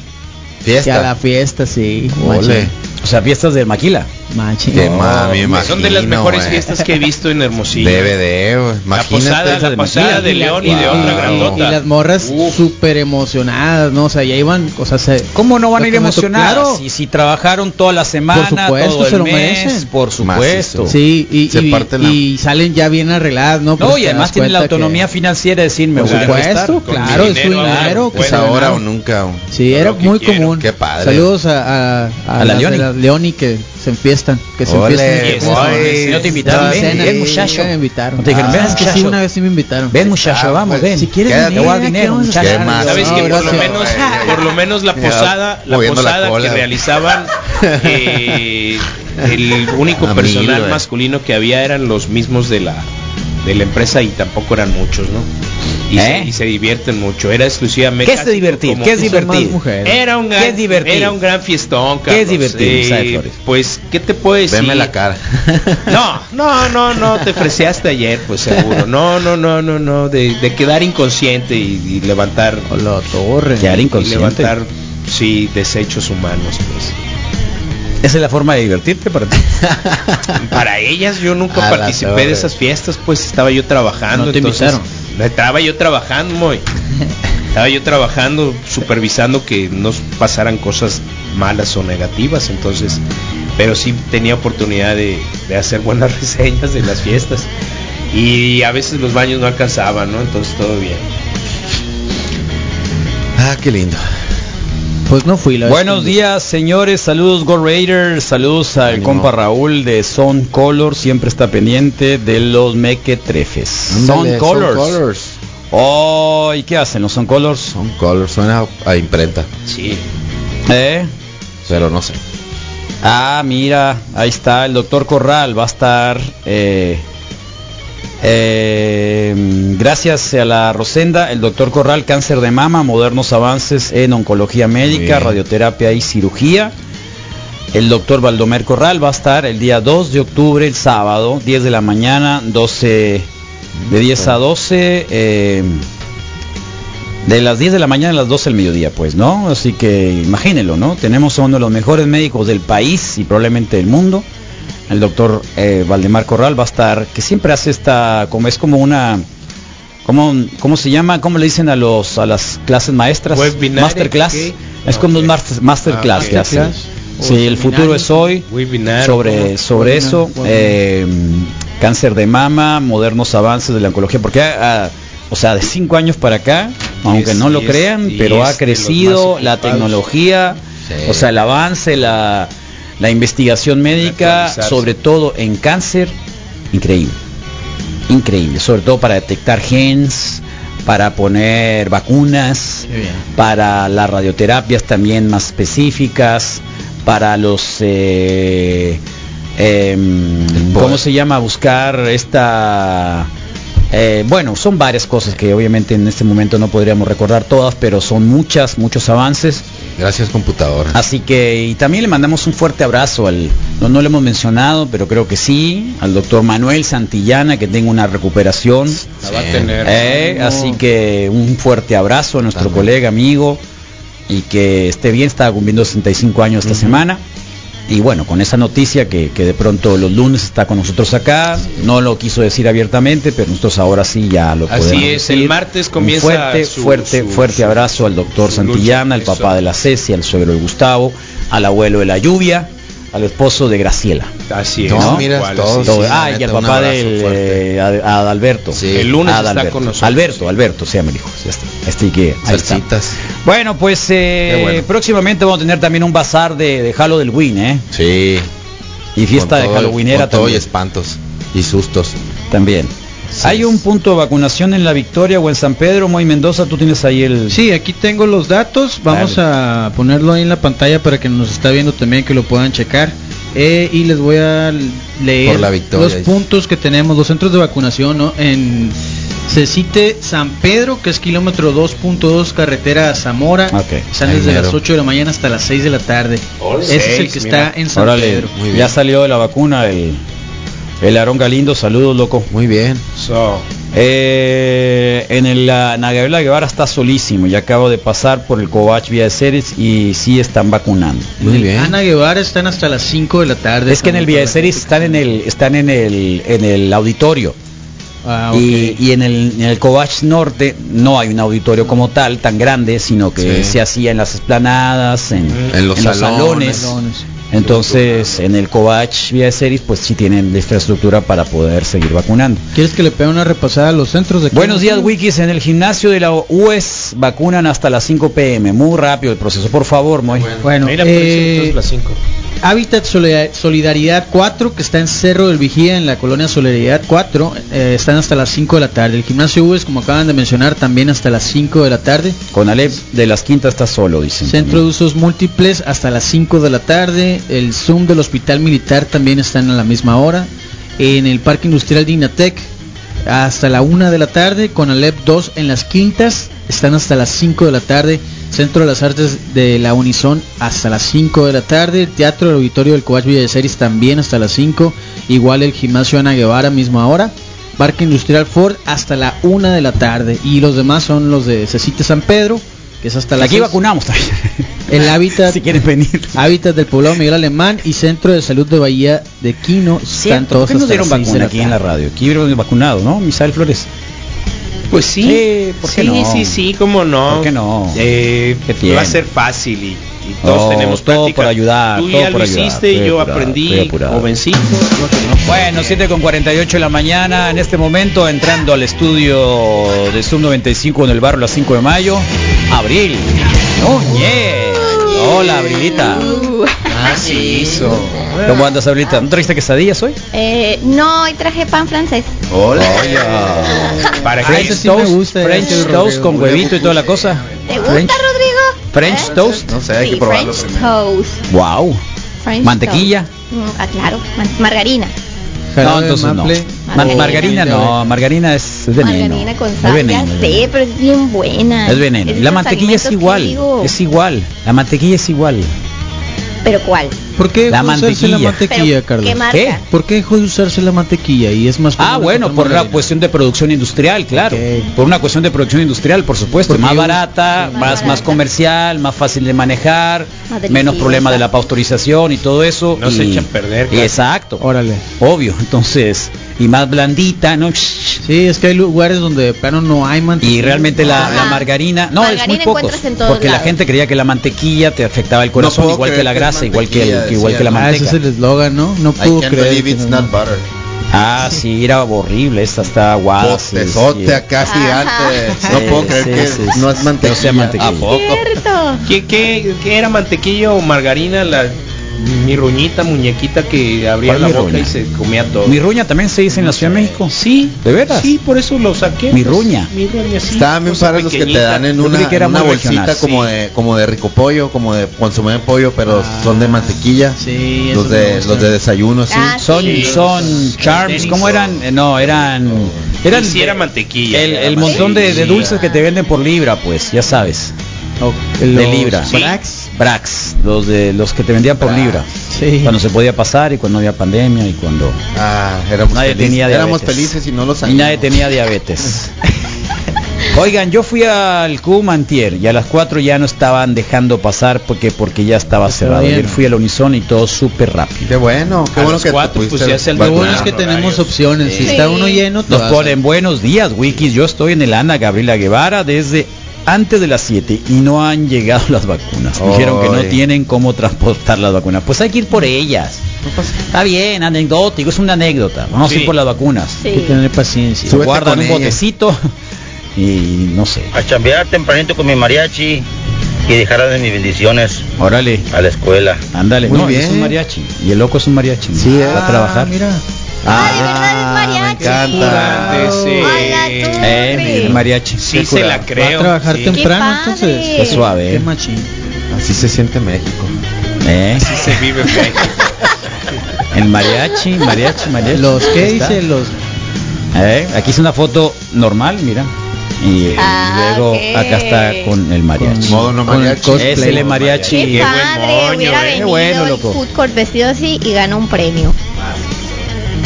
Fiesta. Que a la fiesta, sí. Ole. O sea, fiestas de maquila. Machín. Ma- me Son de las imagino, mejores güey. fiestas que he visto en Hermosillo. DVD. La posada, esa la de posada Maquila. de León y de Wow. otra Y grandota. las morras súper emocionadas, ¿no? O sea, ya iban, o sea, se... ¿Cómo no van a ir emocionadas? claro. Y si trabajaron toda la semana, supuesto, todo el se lo mes, merecen. por supuesto. Sí, y, Se y- parten la- y salen ya bien arregladas, ¿no? No, Pues y además tienen la autonomía que- financiera de decir, me Por supuesto, claro, es su dinero, dinero. que Es se ahora o nunca. Sí, era muy común. Qué padre. Saludos a, a, la de Leoni. que se enfiestan, que se Ole, enfiestan. Si no te invitaron, ven, ven, sí, muchacho. nunca me invitaron. No te dijeron, Ah, ven, que sí, muchacho. una vez sí me invitaron. Ven muchacho, Ah, vamos, pues, ven. Si quieres Quédate. venir, Te voy a dinero, muchacho. ¿Qué cenar. más? ¿Sabes No, que por lo menos, por lo menos la posada, la posada que realizaban, eh, el único A mil, personal güey. masculino que había eran los mismos de la de la empresa y tampoco eran muchos, ¿no? Y, ¿Eh? se, y se divierten mucho. Era exclusivamente. ¿Qué es divertir? como- ¿Qué es divertir? mujeres. Era un ¿Qué gran, es divertir? Era un gran fiestón, ¿Qué es Carlos. divertir, Eh, pues, ¿qué te puedo decir? Veme la cara. No, no, no, no, te freseaste ayer, pues seguro. No, no, no, no, no, de, de quedar inconsciente y, y levantar, O la torre. Quedar y inconsciente. levantar, sí, desechos humanos, pues. Esa es la forma de divertirte para ti. Para ellas yo nunca A participé de esas fiestas, pues estaba yo trabajando. No te entonces, invitaron. Estaba yo trabajando, muy. Estaba yo trabajando, supervisando que no pasaran cosas malas o negativas, entonces, pero sí tenía oportunidad de, de hacer buenas reseñas de las fiestas. Y a veces los baños no alcanzaban, ¿no? Entonces todo bien. Ah, qué lindo. Pues no fui la Buenos días, señores. Saludos, Go Raiders. Saludos al Ánimo. compa Raúl de Son Color. Siempre está pendiente de los mequetrefes. Son Ándale. Son Colors. Oh, ¿y qué hacen los Son Colors? Son Colors. Suena a imprenta. Sí. ¿Eh? Pero no sé. Ah, mira, ahí está el doctor Corral, va a estar eh, eh, gracias a la Rosenda, el doctor Corral, cáncer de mama, modernos avances en oncología médica, radioterapia y cirugía. El doctor Baldomer Corral va a estar el día 2 de octubre, el sábado, 10 de la mañana, 12, de 10 a 12, eh, de las 10 de la mañana a las 12 del mediodía, pues, ¿no? Así que imagínenlo, ¿no? Tenemos a uno de los mejores médicos del país y probablemente del mundo. El doctor eh, Valdemar Corral va a estar, que siempre hace esta, como es como una, ¿cómo, cómo se llama? ¿Cómo le dicen a los a las clases maestras? Webinar, Masterclass. Es como un master- masterclass Ah, que Sí, el futuro es hoy. Webinar, sobre sobre Webinar, eso eh, cáncer de mama modernos avances de la oncología porque ah, o sea de cinco años para acá aunque es- no lo es- crean pero ha crecido la tecnología Sí. o sea el avance la la investigación médica sobre todo en cáncer increíble increíble sobre todo para detectar genes para poner vacunas para las radioterapias también más específicas, para los, eh, em. ¿cómo se llama? Buscar esta... eh, bueno, son varias cosas que obviamente en este momento no podríamos recordar todas, pero son muchas, muchos avances. Gracias, computadora. Así que, y también le mandamos un fuerte abrazo al, no, no lo hemos mencionado, pero creo que sí, al doctor Manuel Santillana, que tenga una recuperación. La va a tener. Eh, No. Así que un fuerte abrazo a nuestro También. colega, amigo, y que esté bien, estaba cumpliendo 65 años esta semana. Y bueno, con esa noticia que, que de pronto los lunes está con nosotros acá, no lo quiso decir abiertamente, pero nosotros ahora sí ya lo Así podemos es, decir. el martes Un comienza fuerte, su- fuerte, su- fuerte su- abrazo al doctor Santillana, al papá de la Ceci, al suegro de Gustavo, al abuelo de la lluvia, al esposo de Graciela. Así es. No, mira, Todo- sí, la ah, y al papá del eh, Ad- Adalberto. Sí. El lunes está Adalberto. con nosotros. Alberto, Alberto se llama el hijo. Ya está. Este que ahí está. Bueno, pues eh, bueno. próximamente vamos a tener también un bazar de, de Halo del Win, ¿eh? Sí. Y fiesta Con de todo- Halloweenera con todo y espantos y sustos. también. Hay un punto de vacunación en la Victoria o en San Pedro, Moy Mendoza, tú tienes ahí el... Sí, aquí tengo los datos. Vamos a ponerlo ahí en la pantalla para que nos está viendo también que lo puedan checar. Eh, y les voy a leer la Victoria, los puntos que tenemos, los centros de vacunación, ¿no? En Cecite San Pedro, que es kilómetro 2.2 carretera a Zamora. Ok. Están Ahí desde las 8 de la mañana hasta las 6 de la tarde. Ese es el que mira. está en San Órale, Pedro. Muy bien. ya salió de la vacuna el, el Aarón Galindo, saludos loco. Muy bien. So, Eh, en el la Gabriela Guevara está solísimo y acabo de pasar por el Covach Vía de Ceres y sí están vacunando. Muy En bien. Ana Guevara están hasta las 5 de la tarde. Es que en el Vía de Ceres están en el están en el en el auditorio Ah, y, y en el en el Covach Norte no hay un auditorio como tal tan grande, sino que Sí. se hacía en las esplanadas, en, En los salones. Salones. Entonces, en el Covach Vía de Ceres pues sí tienen la infraestructura para poder seguir vacunando. ¿Quieres que le pegue una repasada a los centros de? Buenos días, Wikis. En el gimnasio de la UES vacunan hasta las 5 pm. Muy rápido el proceso. Por favor, Moy. Bueno, mira, por eso eh, las cinco. Hábitat Solidar- Solidaridad 4, que está en Cerro del Vigía, en la colonia Solidaridad 4, eh, están hasta las 5 de la tarde. El gimnasio UES, como acaban de mencionar, también hasta las 5 de la tarde. Con Alep de las Quintas está solo, dicen. Centro de usos múltiples hasta las 5 de la tarde. El Zoom del Hospital Militar también están a la misma hora. En el Parque Industrial de Inatec hasta la 1 de la tarde. Con Alep 2 en las Quintas están hasta las 5 de la tarde. Centro de las Artes de la Unison hasta las 5 de la tarde. Teatro del Auditorio del de Ceres también hasta las 5. Igual el Gimnasio Ana Guevara, misma hora. Parque Industrial Ford hasta la 1 de la tarde. Y los demás son los de Cecite San Pedro, que es hasta las Aquí seis. vacunamos también. El hábitat, si quieren venir. hábitat del poblado Miguel Alemán y Centro de Salud de Bahía de Quino están todos ¿por qué nos hasta dieron vacuna aquí en la radio? Aquí vacunado, ¿no? Misael Flores. Pues sí, Sí, ¿por qué sí, no? sí, sí, cómo no. ¿Por qué no? Eh, ¿Qué va a ser fácil y, y todos No, tenemos todo práctica. por ayudar, Tú todo ya por lo ayudar. hiciste yo apurado, aprendí, jovencito. Bueno, 7 con 48 de la mañana, en este momento entrando al estudio de Sub 95 en el barrio Las 5 de Mayo, Abril. Núñez. Hola, Abrilita. Ah, sí hizo. ¿Cómo andas, Abrilita? ¿No trajiste quesadillas hoy? Eh, no, hoy traje pan francés. Hola. Para Ah, que ese sí me gusta, French toast Rodrigo. con huevito y toda la cosa. ¿Te gusta, French, Rodrigo? French ¿Eh? toast. No sé, hay Sí, que probarlo French toast. Wow. French Mantequilla. toast. Mm, ah, claro, margarina. No, Jarabe entonces no. Margarina no, margarina es, es veneno. Margarina con sal. veneno, ya sé, pero es bien buena. Es veneno. Es la mantequilla es igual. Es igual. La mantequilla es igual. ¿Pero cuál? ¿Por qué La dejó de usarse la mantequilla. mantequilla, Pero, Carlos? ¿Qué marca? ¿Qué? ¿Por qué dejó de usarse la mantequilla y es más Ah, bueno, por la margarina? cuestión de producción industrial, claro. Por una cuestión de producción industrial, por supuesto. Más barata, Más más, comercial, más fácil de manejar, menos problema de la pasteurización y todo eso. No se y- echa a perder, claro. exacto. Órale. Obvio. Entonces, y más blandita, ¿no? Sí, es que hay lugares donde de plano no hay mantequilla. Y realmente la, la margarina, no, es muy pocos, en porque la gente creía que la mantequilla te afectaba el corazón, igual que la grasa, igual que, el- igual que la decía. Ah, ese manteca. es el eslogan, ¿no? No I puedo can't creer. believe que it's no- not butter. Ah, sí, era horrible, esta está aguada. sí, Botezote sí. No puedo creer sí, que no es No mantequilla. sea mantequilla. ¿A poco? ¿Qué, qué, qué era mantequilla o margarina? La mi ruñita, muñequita que abría ¿Cuál la boca ruña? y se comía todo. Mi ruña también se dice en la Ciudad de México. Sí. ¿De veras? Sí, por eso lo saqué. Mi pues, ruña. Mi ruña, sí. Estaban bien cosa padres los que te dan en una, que era en una bolsita regional, como sí. de como de rico pollo, como de consomé de pollo, pero son de mantequilla. Sí, los de los de desayuno, sí. Ah, Son, Sí. son charms. ¿cómo eran? Eh, No, eran... Eran sí era mantequilla, El, montón de, dulces que te venden por libra, pues, ya sabes. De los libra. Brax, los de los que te vendían por Brax. libra. Sí. Cuando se podía pasar y cuando había pandemia y cuando Ah, éramos Nadie felices. tenía éramos diabetes. felices y no lo y sabíamos. nadie tenía diabetes. Oigan, yo fui al CUM antier y a las 4 ya no estaban dejando pasar porque porque ya estaba cerrado. bien. Ayer fui al Unison y todo súper rápido. Qué bueno, qué A bueno las que te cuatro, pues, pudiste ya se Lo Bueno, bueno es que horarios. tenemos opciones. Si Sí. está uno lleno, Nos ponen buenos días, Wikis. Yo estoy en el Ana Gabriela Guevara desde antes de las 7 y no han llegado las vacunas. Dijeron que no tienen cómo transportar las vacunas. Pues hay que ir por ellas. Está bien, anecdótico, es una anécdota. Vamos a Sí. ir por las vacunas. Hay que Sí. tener paciencia. Súbete Guardan un ella. botecito y no sé. A chambear tempranito con mi mariachi y dejar de mis bendiciones Órale, a la escuela. ándale. Muy no, bien. es un mariachi. Y el loco es un mariachi. ¿no? Sí, va a trabajar. Mira. Ah, de verdad es me mariachi. encanta. Grande, sí. Eh, el mariachi. Sí se la Va a creo. trabajar sí. temprano, Qué entonces. Qué suave. Qué machín. Así se siente México. Eh, Sí se vive fe. El mariachi, mariachi, mariachi. Los que Ahí está. dice los Eh, aquí es una foto normal, mira. Y eh, Ah, luego ok. acá está con el mariachi. Modo no con el mariachi. cosplay. Es el mariachi. Qué Qué buen padre, moño, hubiera eh. venido bueno, el loco. food court vestido así y ganó un premio.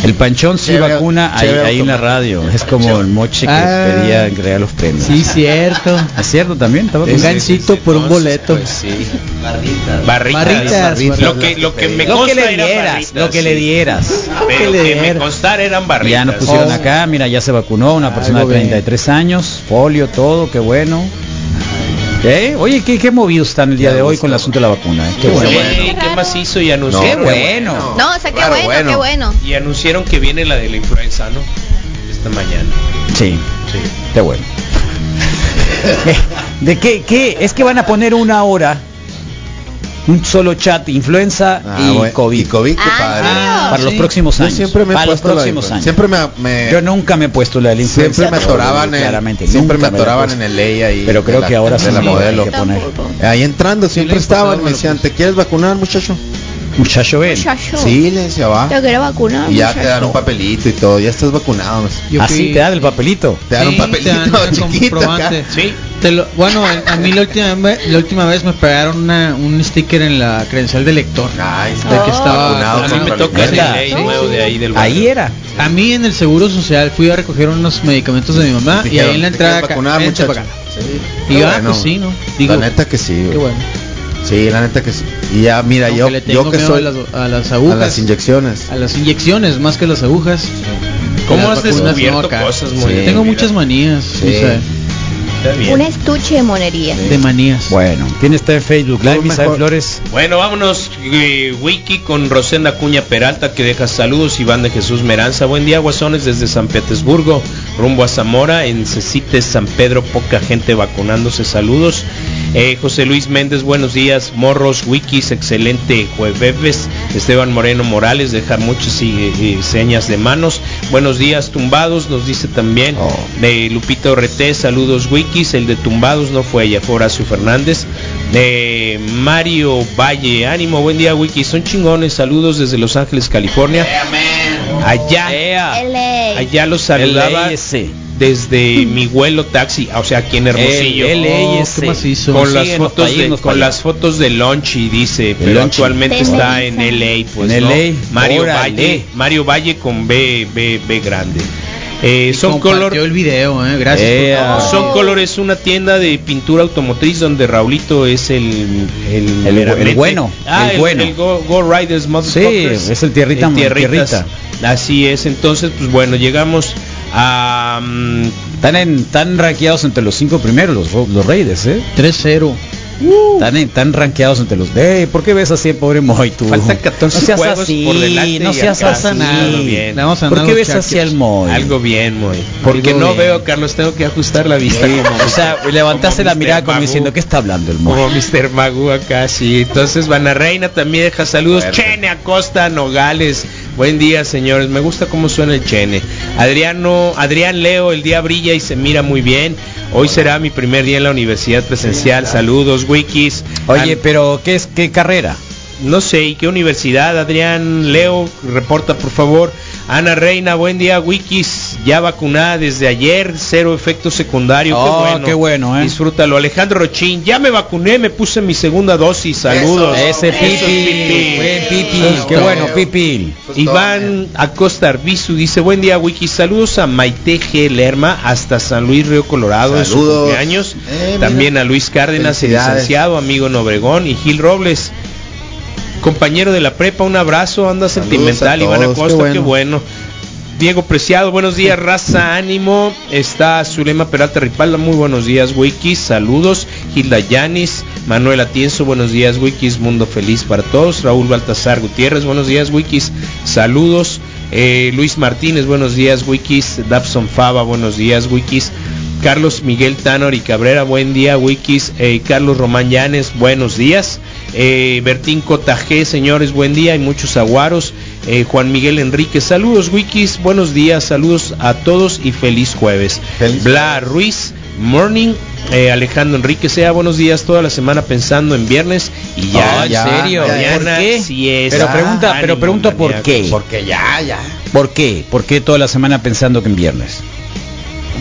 El panchón sí Chévere, vacuna ahí, chévere ahí en la radio. Es como el moche que Ah. pedía crear los premios. Sí, cierto. ¿Es cierto también? ¿Estaba Un con- gancito por un boleto. pues, sí. Barritas. Barritas, Lo que, lo que me Lo que le era dieras, barritas, lo que le dieras. Pero le que me dieras. constara eran barritas. Ya nos pusieron Oh. acá, mira, ya se vacunó una persona de Algo bien. 33 años, polio, todo, qué bueno. ¿Eh? Oye, ¿qué, qué movidos están el día de hoy con el asunto de la vacuna? eh? Qué Sí, bueno. qué macizo y No, anunciaron. Qué bueno. No, o sea, qué Claro, bueno, bueno. qué bueno. Y anunciaron que viene la de la influenza, ¿no? Esta mañana. Sí, Sí. qué bueno. ¿De qué, qué? Es que van a poner una hora, un solo chat, influenza Ah, y bueno. COVID. Y COVID, qué Ah, padre. ¿en serio? para los próximos Yo años. siempre me he para los puesto la próximos años. Siempre me, me- Yo nunca me he puesto la de la influenza. siempre me atoraban en, claramente, siempre me atoraban en el ley ahí. Pero creo la- que ahora sí la modelo. Ahí entrando siempre estaban, me decían. ¿te quieres vacunar, muchacho? Muchacho, ven. Muchacho. Sí, le decía, va. Te quiero vacunar. Y ya te dan un papelito y todo, ya estás vacunado. decía. Yo Así fui- te dan el papelito. Te dan Sí, un papelito te dan el chiquito acá. comprobante. Sí. Te lo- bueno, a mí la última, vez, la última vez me pegaron una, un sticker en la credencial de lector. Ay, De que Oh. estaba vacunado A mí me toca el ¿Neta? ley Sí, nuevo sí. de ahí del barrio. Ahí era. A mí en el Seguro Social fui a recoger unos medicamentos de mi mamá y ahí en la ¿te entrada vente muchacho? para acá. Sí. Y yo, ah, pues sí, ¿no? Digo, la neta que sí, güey. qué bueno. Sí, la neta que sí. Y ya, mira, Aunque yo, le tengo yo que miedo soy a las, a las a agujas, las inyecciones. a las inyecciones más que las agujas. ¿Cómo Las has no descubierto cosas Sí. muy Tengo Mira, muchas manías, Sí. o sea, está bien. Un estuche de monería. de manías. Bueno, ¿quién está en Facebook Live, Misael. Flores? Bueno, vámonos, eh, Wiki, con Rosenda Cuña Peralta, que deja saludos. Iván de Jesús Meranza. Buen día, guasones, desde San Petersburgo, rumbo a Zamora, en Cecites, San Pedro. Poca gente vacunándose. Saludos. Eh, José Luis Méndez, buenos días. Morros, Wikis, excelente jueves. Esteban Moreno Morales, deja muchas eh, señas de manos. Buenos días, tumbados, nos dice también. Oh. De Lupita Orrete, saludos El de tumbados no fue ella, fue Horacio Fernández. De Mario Valle, ánimo, buen día Wikis. Son chingones, saludos desde Los Ángeles, California. Allá, LA. allá los saludaba desde mi vuelo taxi, o sea, aquí en Hermosillo. Oh, con las fotos de, con allá. las fotos de Lonchi dice, pero actualmente está en LA, pues En ¿no? LA, Mario órale. Valle, Mario Valle con B B B grande. Eh, son color el video, eh, gracias. Eh, compartir. son colores una tienda de pintura automotriz donde Raulito es el el, bueno, ah, el el, bueno. el Go, Go Riders Sí, es el tierrita, tierrita. Así es, entonces pues bueno, llegamos a mm, Están, en, están rankeados entre los cinco primeros los, los Raiders, ¿eh? 3-0. Están, en- están rankeados entre los... Ey, ¿Por qué ves así, pobre Moy, tú? Faltan 14 no seas juegos así, por delante no seas así. bien. Vamos a ¿Por qué ves así al Moy? algo bien, muy. Porque Algo no bien. veo, Carlos, tengo que ajustar la vista. Sí, o sea, levantaste la mirada como diciendo, ¿qué está hablando el Moy? Como Mr. Magu acá, sí. Entonces, Vana Reina también deja saludos. Fuerte. Chene Acosta, Nogales. Buen día, señores. Me gusta cómo suena el Chene. Adriano, Adrián Leo, el día brilla y se mira muy bien. Hoy será mi primer día en la universidad presencial. Saludos, Wikis. Oye, pero ¿qué es qué carrera? no sé, ¿y qué universidad? Adrián Leo, reporta por favor. Ana Reina, buen día, Wikis, ya vacunada desde ayer, cero efecto secundario, Oh, qué bueno. qué bueno, ¿eh? Disfrútalo. Alejandro Rochín, ya me vacuné, me puse mi segunda dosis, saludos. Ese Eso pipi, buen pipi, qué todo. bueno pipi. Iván Acosta Arbizu dice, buen día Wiki, saludos a Maite G. Lerma hasta San Luis Río Colorado en su Saludos. cumpleaños. Eh. También a Luis Cárdenas, el licenciado, amigo en Obregón, y Gil Robles, compañero de la prepa, un abrazo, anda sentimental, a Iván Acosta, qué qué bueno. bueno. Diego Preciado, buenos días, raza, ánimo. Está Zulema Peralta Ripalda, muy buenos días, Wikis, saludos. Hilda Yanis, Manuel Atienzo, buenos días, Wikis, mundo feliz para todos. Raúl Baltasar Gutiérrez, buenos días, Wikis, saludos. Eh, Luis Martínez, buenos días, Wikis. Dabson Fava, buenos días, Wikis. Carlos Miguel Tanor y Cabrera, buen día, Wikis. Eh, Carlos Román Llanes, buenos días. Eh, Bertín Cotajé, señores, buen día. Hay muchos aguaros. Eh, Juan Miguel Enrique, saludos, Wikis. Buenos días, saludos a todos y feliz jueves. Feliz Bla Ruiz, morning. Eh, Alejandro Enrique, sea buenos días toda la semana pensando en viernes y ya, ¿en ya, serio? ya, mañana ¿Por qué? sí es. Pero pregunta, pero pregunta por qué. Porque ya, ya. ¿Por qué? ¿Por qué toda la semana pensando que en viernes?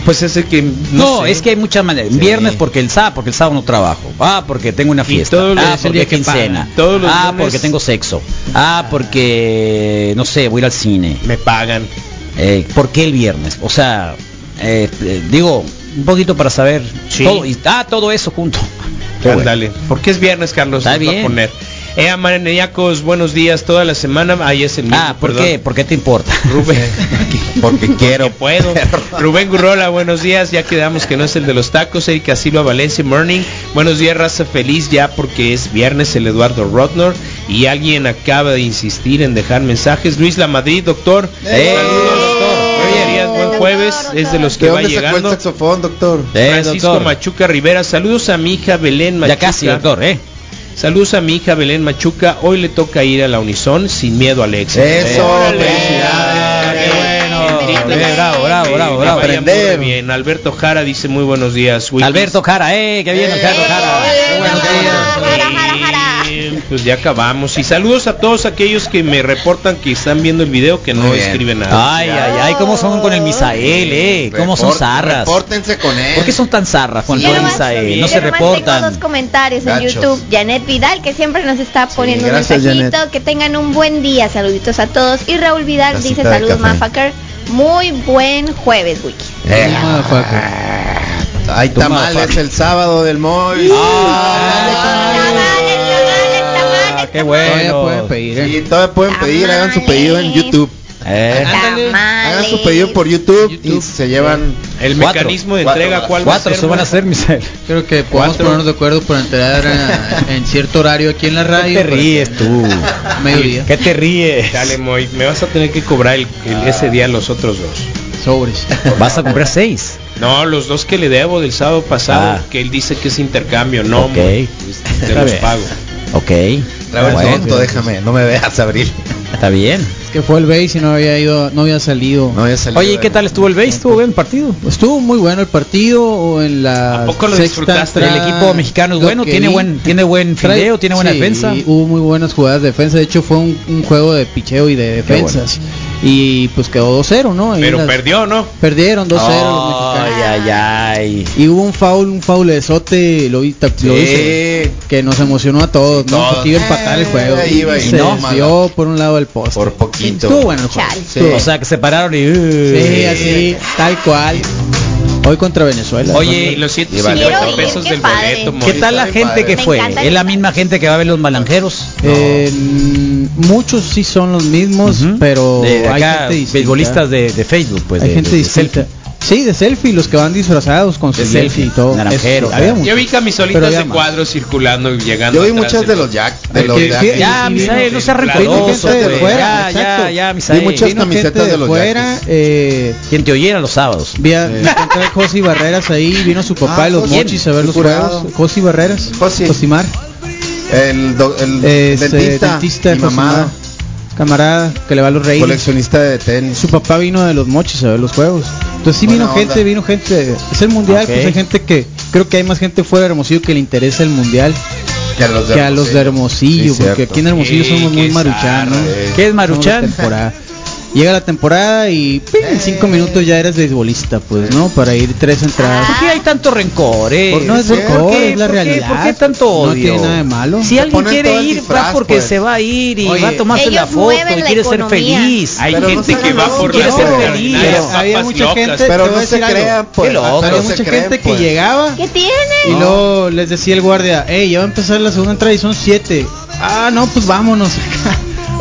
Pues ese que No, sé. es que hay muchas maneras. Sí. Viernes porque el sábado, porque el sábado no trabajo. Ah, porque tengo una fiesta. todos ah, porque quincena. pagan. Todos los ah, lunes- porque tengo sexo. Ah, porque no sé, voy a ir al cine. me pagan. Eh, ¿Por qué el viernes? O sea, eh, eh, digo, un poquito para saber. Sí. Todo, y, ah, todo eso junto. Qué bueno. Ándale. Porque es viernes, Carlos. Está a poner. Eh, Maníacos, buenos días toda la semana. Ahí es el mismo, Ah, ¿por perdón. qué? ¿Por qué te importa? Rubén. Porque quiero. Que puedo. Rubén Gurrola, buenos días. Ya quedamos que no es el de los tacos. Erika Silva Valencia Morning. Buenos días, raza feliz ya porque es viernes el Eduardo Rotner. Y alguien acaba de insistir en dejar mensajes. Luis La Madrid, doctor. Eh, Saludos, doctor. Buenos días, buen jueves. Es de los que ¿De va dónde sacó el llegando. saxofón, doctor? Eh, Francisco doctor. Machuca Rivera, saludos a mi hija Belén Machuca. Ya casi, doctor, ¿eh? Saludos a mi hija Belén Machuca. Hoy le toca ir a la Unison sin miedo al éxito. Eso, felicidades. qué. Eh, bravo, bravo, bravo, bravo. Aprender. bien. Alberto Jara dice muy buenos días. Wikis. Alberto Jara, eh, que bien, Alberto Jara. Qué buenos días. Pues ya acabamos. Y saludos a todos aquellos que me reportan que están viendo el video que no escriben nada. Ay, ay, ay, cómo son con el Misael, eh, cómo son zarras. Repórtense con él. ¿Por qué son tan zarras, Pablo nomás- Misael? No se nomás Tengo dos reportan. comentarios en Gachos. YouTube. Janet Vidal, que siempre nos está poniendo un gracias, mensajito. Janet. Que tengan un buen día. Saluditos a todos. Y Raúl Vidal dice saludos. Mafaker. Muy buen jueves, Wiki. Eh, hay Toma, tamales el sábado del Moy. Ah, qué Todavía pueden bueno. pedir, ¿eh? Sí, todavía pueden pedir, hagan su pedido en YouTube. Eh, Hagan su pedido por YouTube, y se llevan El Cuatro. mecanismo de Cuatro entrega. ¿cuál va a cuatro ser? se van a hacer, Misael. Creo que podemos Cuatro. ponernos de acuerdo para entrar a- en cierto horario aquí en la ¿Qué radio. te para ríes tú? Mediodía. ¿Qué te ríes? Dale, Moy, me vas a tener que cobrar el, el- ese día los otros dos. Sobres. Vas a comprar seis. No, los dos que le debo del sábado pasado, Ah. que él dice que es intercambio, no, Ok. Moy, te los pago. Ok. Bueno, tonto, déjame, no me veas abrir. Está bien. Es que fue el base y no había ido, no había salido. No había salido Oye, ¿y qué tal estuvo el base? ¿Estuvo bien el partido? Estuvo muy bueno el partido o en la ¿A poco lo sexta disfrutaste? El equipo mexicano es lo bueno, tiene vi. buen, tiene buen fildeo, tiene buena sí, defensa. Hubo muy buenas jugadas de defensa. De hecho, fue un, un juego de picheo y de defensas. Y pues quedó 2-0, ¿no? Ahí Pero las- perdió, ¿no? Perdieron 2-0 los Ay, mexicanos. ay, ay. Y hubo un foul, un foul de sote, lo, vi- lo hice, Sí, que nos emocionó a todos, ¿no? Todos. Porque iba a empatar el juego. ahí iba, se no, desvió por un lado del poste. por poquito. Estuvo bueno el juego. Sí. O sea, que se pararon y... Sí, así, tal cual. Hoy contra Venezuela. Oye, los Y 150 Quiero ir, pesos del padre. boleto. ¿Qué tal la gente que fue? ¿Es la misma gente que va a ver los malanjeros? Eh, muchos sí son los mismos, pero de, de hay acá, gente distinta. beisbolistas de, de Facebook, pues. hay de- gente de- de distinta. Sí, de selfie, los que van disfrazados con su De selfie y todo. naranjero, claro. Yo vi camisolitas de más. cuadros circulando y llegando. Yo vi muchas de los Jack, de los Jack. Ya, y Misael, no vino rencoroso, gente de güey. fuera, Ya, ya, exacto. ya, Vi Misael. muchas Vino camisetas de los fuera, eh, Quien te oyera los sábados. vi a, me encontré a Josi Barreras ahí, vino su papá Ah, de los Josi. mochis a ver los Curado. juegos. Josi Barreras, Josi. Josimar, El, do- el este, dentista, dentista mi mamá, camarada que le va a los reyes. coleccionista de tenis. Su papá vino de los mochis a ver los juegos. Entonces sí Buena vino gente, vino gente. Es el mundial, pues hay gente que creo que hay más gente fuera de Hermosillo que le interesa el mundial que a los de que a los de Hermosillo, Sí, porque cierto. aquí en Hermosillo Sí, somos muy maruchanos. ¿Qué es Maruchan? Llega la temporada y en cinco minutos ya eres beisbolista, pues, ¿no? Para ir tres entradas. ¿Por qué hay tanto rencor? eh? Por- no es ¿Por rencor, qué? es la ¿Por qué? realidad. ¿Por qué tanto No odio? tiene nada de malo. Si alguien quiere ir, disfraz, va porque pues. se va a ir y Oye, va a tomarse la foto y quiere ser feliz. Hay Pero no gente que va por quiere ser feliz. había mucha gente- Pero no a se crean, pues. Qué loco. pero Había mucha gente que llegaba ¿Qué tiene? y luego les decía el guardia, hey, ya va a empezar la segunda entrada y son siete. Ah, no, pues vámonos.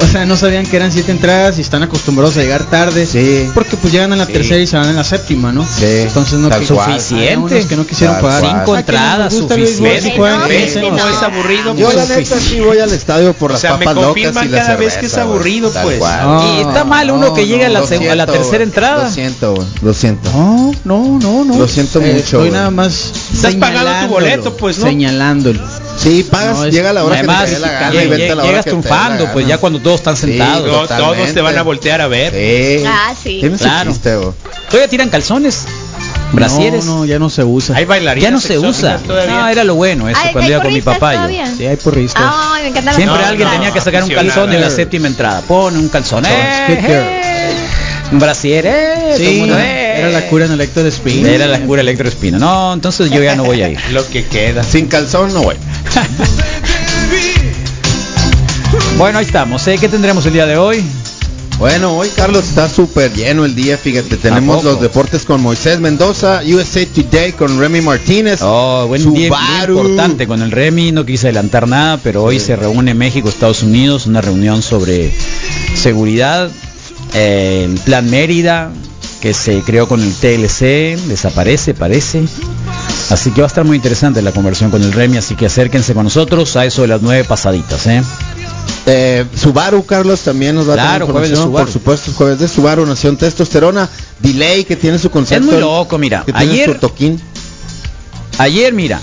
O sea, no sabían que eran siete entradas y están acostumbrados a llegar tarde. Sí. Porque pues llegan en la Sí. tercera y se van en la séptima, ¿no? Sí, Entonces no que-. Suficiente. Que no quisieron pagar. Cinco A entradas, suficiente. No, es aburrido. Yo la neta sí voy al estadio por O las sea, me papas locas confirman y la cada vez que es aburrido, pues. cual. Y está mal uno que llega a la, a tercera entrada. Lo siento, güey. Lo siento. No, no, no, no. Lo siento Eh, mucho, Estoy nada más Estás pagando tu boleto, pues, ¿no? Señalándolo. Sí, pagas, No, es- llega la hora Además, que te la gana lle- y vete a la hora llegas la triunfando, pues ya cuando todos están Sí, sentados. No, todos te van a voltear a ver. Sí. Ah, sí. Claro. Todavía tiran calzones, brasieres. No, no, ya no se usa. Hay bailarinas ya no se usa. todavía. No, era lo bueno eso Ay, cuando ¿hay iba con mi papá. yo. Sí, hay porristas. Ay, me Siempre No, alguien no, tenía que sacar un calzón en la séptima entrada. Pon un calzón. Eh, brasier. Eh, sí, mundo, eh. era la cura en el Héctor Spin. Era la cura electroespina. No, entonces yo ya no voy a ir. Lo que queda. Sin calzón no, güey. Bueno, ahí estamos. ¿eh? ¿Qué tendremos el día de hoy? Bueno, hoy Carlos está súper lleno el día, fíjate, tenemos los deportes con Moisés Mendoza, USA Today con Remy Martínez, Oh, buen día, importante con el Remy, no quise adelantar nada, pero hoy se reúne México, Estados Unidos, una reunión sobre seguridad, eh, el plan Mérida, que se creó con el TLC, desaparece, parece. Así que va a estar muy interesante la conversión con el Remy, así que acérquense con nosotros a eso de las nueve pasaditas, ¿eh? Eh, Subaru, Carlos, también nos va a Claro, de información, Subaru. por supuesto, es jueves de Subaru, Nación Testosterona, Delay, que tiene su concepto. Es muy loco, mira, que tiene ayer- su toquín. Ayer, mira,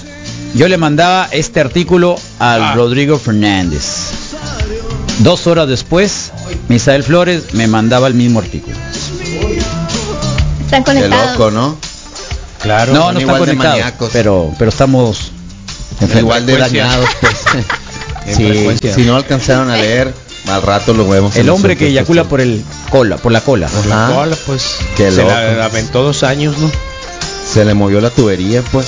yo le mandaba este artículo al Ah. Rodrigo Fernández. Dos horas después, Misael Flores me mandaba el mismo artículo. Están Qué conectados. loco, ¿no? Claro. no, no están conectados, pero, pero estamos en Igual de dañados, pues. En sí, frecuencia. si no alcanzaron a leer, al rato lo vemos. El hombre que eyacula por el cola, por la cola. Por la cola, pues. Qué se loco. la aventó dos años, ¿no? Se le movió la tubería, pues.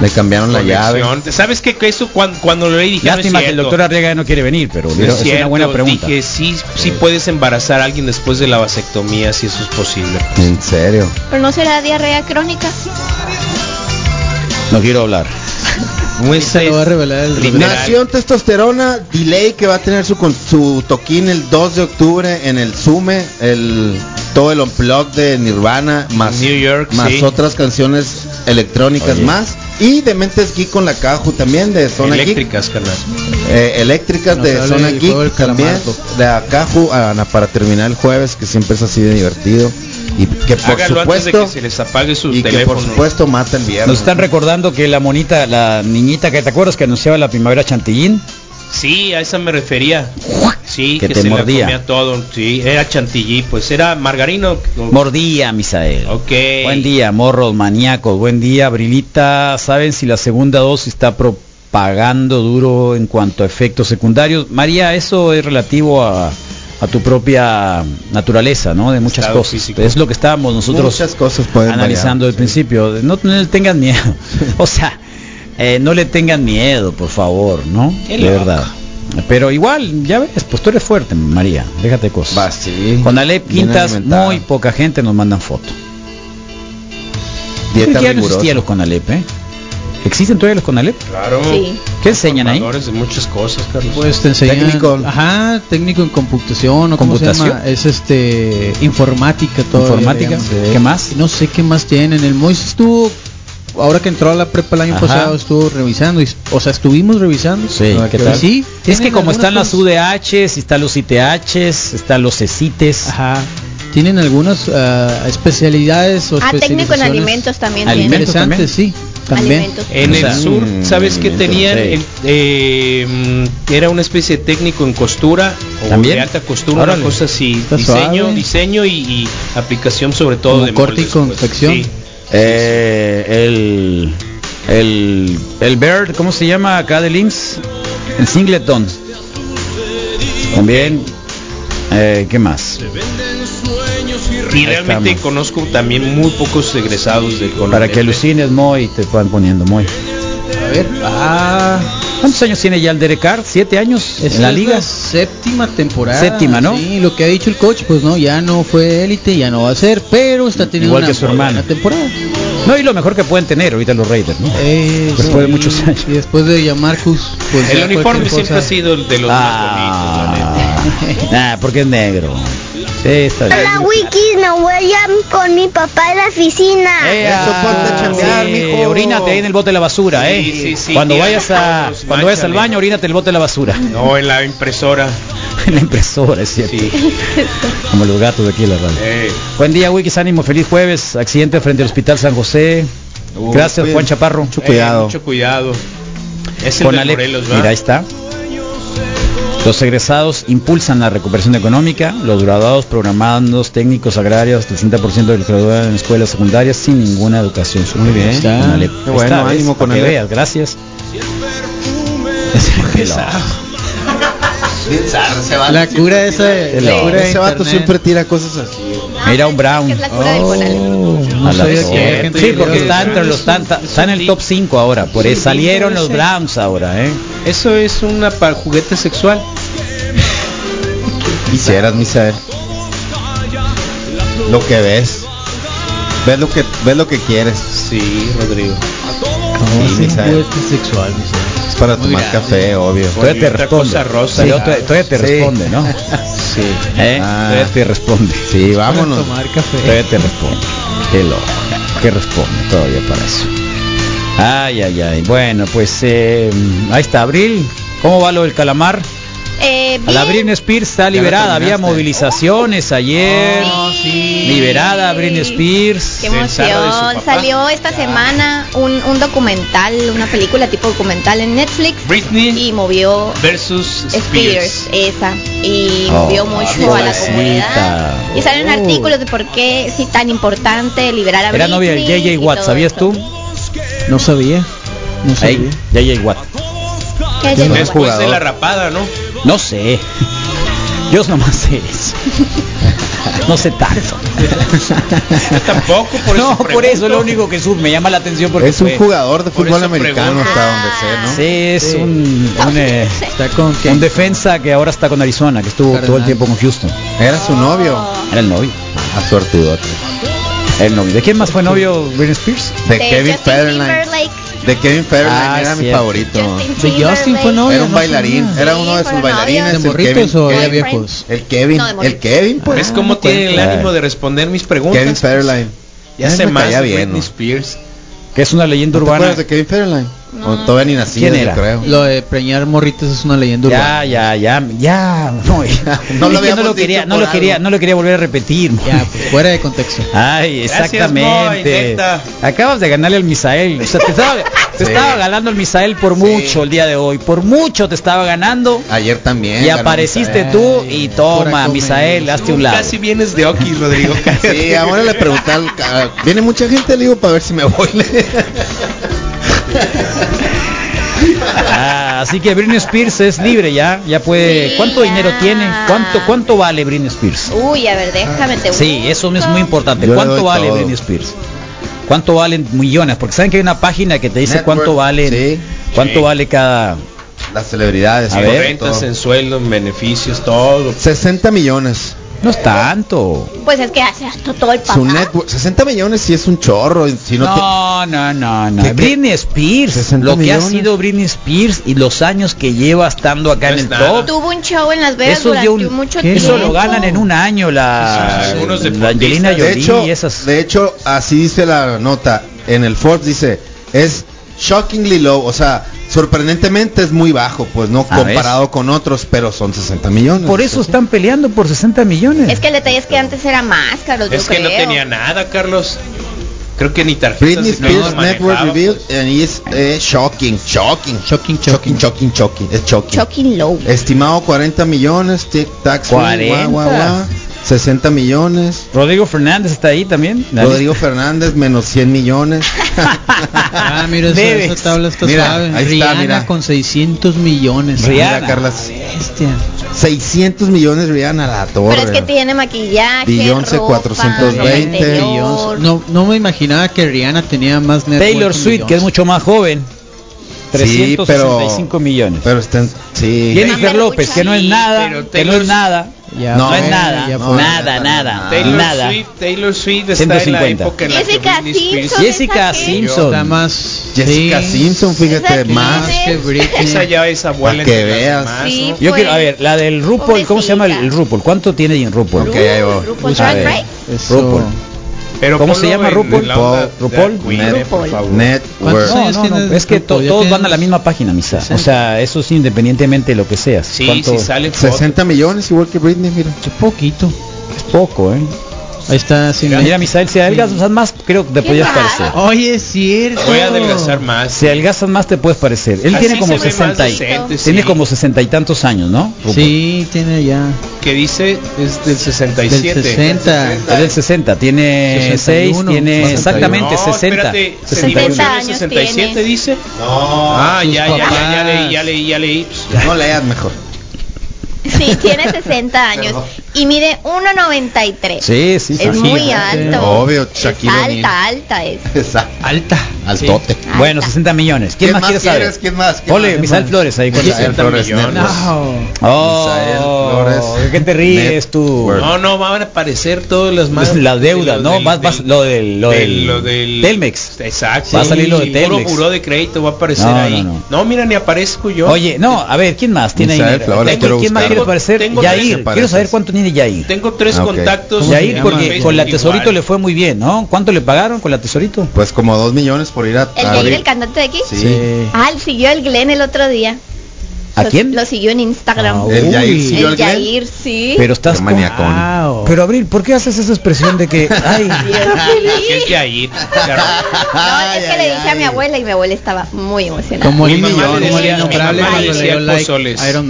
Le cambiaron la llave. ¿Sabes qué? Que eso cuando, cuando lo leí dije, no es Lástima que el doctor Arriaga no quiere venir, pero No es, una cierto. buena pregunta. Dije, sí, sí puedes embarazar a alguien después de la vasectomía, si eso es posible. En serio. Pero no será diarrea crónica. No quiero hablar. Muy Se lo va a revelar el Literal. Nación Testosterona, Delay que va a tener su, con- su toquín el 2 de octubre en el Sume, el, todo el unplug de Nirvana, más, New York, más sí. otras canciones electrónicas Oye. más. Y de Mentes Geek con la Caju también de Zona Geek. Eléctricas, carnal. Eh, eléctricas Nos de Zona Geek también. De Acaju Ana, para terminar el jueves, que siempre es así de divertido. Y que por Hágalo antes de supuesto, que se les apague su y que teléfono. por supuesto mata el viernes. Nos están recordando que la monita, la niñita que te acuerdas que anunciaba la primavera Chantillín, Sí, a esa me refería. Sí, Que que, te se mordía. la comía todo. Sí, era chantilly, pues era margarino. mordía Misael. Ok. Buen día, morros maníacos. Buen día, Brilita. ¿Saben si la segunda dosis está propagando duro en cuanto a efectos secundarios? María, eso es relativo a, a tu propia naturaleza, ¿no? De muchas Estado cosas. físico. Es lo que estábamos nosotros Muchas cosas pueden analizando al principio. No, no le tengan miedo. o sea, eh, no le tengan miedo, por favor, ¿no? Qué de loco. verdad. Pero igual, ya ves, pues tú eres fuerte, María. Déjate de cosas. Va, sí. Con Alep Quintas, muy poca gente nos mandan foto. Creo Dieta ya no existían los Conalep, ¿eh? ¿Existen todavía los Conalep? Claro. Sí. ¿Qué enseñan ahí? De muchas cosas, Carlos. Pues te enseñan, Técnico. ajá, técnico en computación o cómo se ¿Computación? llama, es este informática todo. ¿Informática? ¿Qué más? No sé qué más tienen. El Moisés estuvo ahora que entró a la prepa el año Ajá. pasado estuvo revisando, y- o sea, estuvimos revisando. Sí, es que como están las cosas- UDHs, están los ITHs, están los CECITES. Ajá. Tienen algunas ah, especialidades o Ah, técnico en alimentos también. Alimentos interesantes, sí, también. Alimentos. En O el sur, mm, ¿sabes qué tenían? sí. El- eh, era una especie de técnico en costura o ¿También? de alta costura, Órale. una cosa así, Está diseño, suave. diseño y, y aplicación sobre todo Como de corte y pues. confección. Sí. Eh, el, el, el Bird, ¿cómo se llama acá de Links? El Singleton. También. Eh, ¿Qué más? Y realmente estamos. conozco también muy pocos egresados del Para que alucines, Moy, te van poniendo Moy. A ver, ah, ¿Cuántos años tiene ya el Derek Carr? ¿Siete años en la liga? séptima temporada. Séptima, ¿no? Sí, lo que ha dicho el coach, pues no, ya no fue élite, ya no va a ser, pero está teniendo Igual una que su buena hermano. temporada. No, y lo mejor que pueden tener ahorita los Raiders, ¿no? Eh, Después de muchos años. Y después de Yamarcus, pues El uniforme siempre cosa. ha sido el de los más bonitos, la neta. Ah, nah, porque es negro. Sí, está bien. Hola, Wikis, me voy a con mi papá a la oficina. Eso, ponte a chambear, sí, mijo. orínate ahí en el bote de la basura, Sí, ¿eh? sí, sí, cuando vayas a cuando vayas al baño, orínate en el bote de la basura. No, en la impresora. en la impresora, es cierto. Sí. Como los gatos de aquí en la radio. Eh, Buen día, Wikis, ánimo, feliz jueves. Accidente frente al Hospital San José. uh, Gracias. Juan Chaparro. Mucho eh, cuidado. mucho cuidado. Es el Con de Ale- Morelos, ¿va? Mira, ahí está. Los egresados impulsan la recuperación económica, los graduados programados técnicos agrarios, el 60% de los graduados en escuelas secundarias sin ninguna educación superior. Muy bien. Está. Qué Ahí bueno, ¿ves? ánimo con que veas, gracias. La cura esa, la cura de Ese vato internet. siempre tira cosas así. Mira un Brown. Que es la cura del Oh, Conalep. no A la sabía que torre. había gente Sí, que porque está entre los tan- ta- está en el top 5 ahora, por eso salieron los Browns ahora, ¿eh? Eso es una para juguete sexual. Quisieras, Misael. Lo que ves. Ves lo que ves lo que quieres. Sí, Rodrigo. Sí, Misael. sexual, Misael. Para Muy tomar grande. café, obvio. Todavía te responde. rosa. Sí, todavía todavía te Sí. responde, ¿no? Sí. ¿Eh? Ah. Todavía te responde. Sí, Para vámonos. tomar café. Todavía te responde. Qué loco. ¿Qué responde todavía para eso? Ay, ay, ay. Bueno, pues eh, ahí está, Abril. ¿Cómo va lo del calamar? Eh, la. Britney Spears está liberada. Había movilizaciones ayer. Oh, sí. Liberada Britney Spears. Qué emoción. Salió esta semana un, un documental, una película tipo documental en Netflix Britney y movió versus Spears, Spears. esa, y Oh, movió mucho a la comunidad. Y salen Oh. artículos de por qué es tan importante liberar a Era Britney. novia de y JJ Watt, ¿sabías tú? No sabía. No sabía. Ahí, JJ Watt. ¿Qué es Watt? Después de jugador. la rapada, ¿no? No sé. Yo nomás sé eso. No sé tanto. Tampoco, por eso no, por eso lo único que sube me llama la atención porque Es un fue- jugador de fútbol americano pregunto. hasta donde sé, ¿no? Sí, es Sí. un, un, eh, Está con un defensa que ahora está con Arizona, que estuvo todo el tiempo con Houston. Era su novio. Era el novio. A suertudote. El novio. ¿De quién más fue novio Britney Spears? De, De Kevin Federline. De Kevin Federline Ah, era mi cierto. favorito. Justin De Justin fue novio. Era un no bailarín, sabía. era uno de sus bailarines. ¿De el morritos Kevin, o ya viejos? El Kevin, No, el. Kevin, pues. ¿Ves cómo no tiene el ánimo de responder mis preguntas? Kevin Federline. Ya sé me más caía bien, Britney ¿no? Spears. Que es una leyenda ¿No te urbana. acuerdas de Kevin Federline? O todavía ni ¿Quién era? creo. Lo de preñar morritos es una leyenda Ya, urbana. ya, ya, ya. No, ya. No lo Es que habíamos lo quería, no lo quería, no lo quería volver a repetir. Ya, pues, fuera de contexto. Ay, Gracias, exactamente. Acabas de ganarle al Misael. O sea, te estaba, te Sí. estaba ganando el Misael por Sí. mucho el día de hoy. Por mucho te estaba ganando. Ayer también. Y apareciste Misael. tú y toma. Misael, hazte un lado. Casi vienes de Oki, Rodrigo. Sí, ahora le pregunté al ca- Viene mucha gente, le digo, para ver si me voy. Ah, así que Britney Spears es libre ya, ya puede. Sí, ¿Cuánto ya. dinero tiene? ¿Cuánto cuánto vale Britney Spears? Uy, a ver, déjame te Sí, eso es muy importante. Yo ¿Cuánto vale todo. Britney Spears? ¿Cuánto valen millones? Porque saben que hay una página que te dice Network, cuánto vale, sí. cuánto Sí. vale cada. Las celebridades. A ver. rentas todo. en sueldo, en beneficios, todo. 60 millones. No es tanto. Pues es que hace hasta todo el Su papá. network. 60 millones sí es un chorro. Si no, te- No, no, no, no. ¿Qué, qué? Britney Spears, 60 lo que ha sido Britney Spears y los años que lleva estando acá No en es el nada. top. Tuvo un show en Las Vegas Eso, durante un- mucho ¿qué? tiempo. eso lo ganan en un año la, Sí, la. Angelina de Jolie hecho, y esas. de hecho, así dice la nota. En el Forbes dice, es shockingly low. O sea, sorprendentemente es muy bajo, pues no Ah, comparado con otros, pero son 60 millones. Por eso están peleando por 60 millones. Es que el detalle es que antes era más, Carlos, Es yo que no creo. tenía nada, Carlos. Creo que ni tarjetas Britney Spears Network revealed pues. and is eh, shocking, shocking, Shocking, shocking, shocking, shocking, es shocking. Shocking low. Estimado 40 millones, tic tac, 40. 60 millones. Rodrigo Fernández está ahí también. Rodrigo Fernández menos 100 millones. Ah, mira, esa, tabla está Mira, suave. ahí está, Rihanna mira. con 600 millones. Rihanna. Mira, Carlas. Bestia. 600 millones Rihanna la torre. Pero es que tiene maquillaje, Beyoncé, ropa, 420. ropa interior. No, no me imaginaba que Rihanna tenía más Taylor Swift, que es mucho más joven. Sí, 365 millones. Pero está en- sí. Jennifer López, que no es nada, Pero que no es nada. Ya No, No, es nada, no, nada, nada, nada. Taylor nada. Swift, Taylor Swift está 150. en la época en la que Jessica Simpson. Jessica. Simpson. Está más Jessica sí, Simpson, fíjate, Esa más. que? Britney. Esa ya es abuela que veas. Sí. Yo quiero, a ver, la del RuPaul, ¿cómo se llama el, el RuPaul? ¿Cuánto tiene en RuPaul? Ok, ahí va. RuPaul. RuPaul. Pero ¿Cómo se llama RuPaul? RuPaul. drag queen, por RuPaul. favor. Net ¿Cuántos worth. No, años no, tiene no, es que to- todos van a la misma página, misa. O 60. sea, eso es independientemente de lo que seas. Sí, si sale foto. 60 millones, igual que Britney, mira. Es poquito. Es poco, ¿eh? Ahí está. sin Mira, Misael, si adelgazas más, creo que te ¿Qué más? parecer. Oye, es cierto. Voy a adelgazar más. Si adelgazas más, te puedes parecer. Él Así tiene como se ve más 60 y, decente, tiene sí. como 60 y tantos años, ¿no? Sí, tiene ya. que dice es del Del 67. 60. Es del 60, tiene 6, 61, tiene 61. exactamente no, 60. espérate, 61. 60 años 67 tiene. dice. No. Ah, ya, ya, ya, ya leí, ya leí, ya leí. No leas mejor. Sí, tiene 60 años y mide 1.93. Sí, sí, sí. Es sí. muy alto. Obvio, Es Shaquille O'Neal. alta, alta es. Exacto. Alta. Altote. Alta. Bueno, 60 millones. ¿Quién, más quiere quieres? saber? ¿Quién más? ¿Quién Ole, más? Misael Flores ahí con Misael 60 Flores, millones. No. Misael Oh, Flores. ¿de qué te ríes tú? No, no, van a aparecer todas las más. La deuda, de ¿no? del- Vas- vas- del- lo del- lo del- lo del- Telmex. Exacto. Va a salir lo de El puro Telmex. buró de crédito va a aparecer No, ahí. no, mira, ni aparezco yo. Oye, no, a ver, ¿quién más tiene Misael quiero ¿Quién más quiere parecer? Tengo Yair. Quiero saber cuánto tiene Yair. Tengo tres Ah, ok. contactos. ¿Cómo se Yair, porque con la igual. tesorito le fue muy bien, ¿no? ¿Cuánto le pagaron con la tesorito? Pues como dos millones por ir a. El Jair, el cantante de aquí. Sí. Ah, él siguió el Glenn el otro día. ¿A Lo- quién? Lo siguió en Instagram. Ah, El. Yair el sí. Pero estás con... maniacón. Wow. Pero Abril, ¿por qué haces esa expresión de que ay, Que es. Claro. No, es que le dije a mi abuela y mi abuela estaba muy emocionada. Como el, Un millón, el.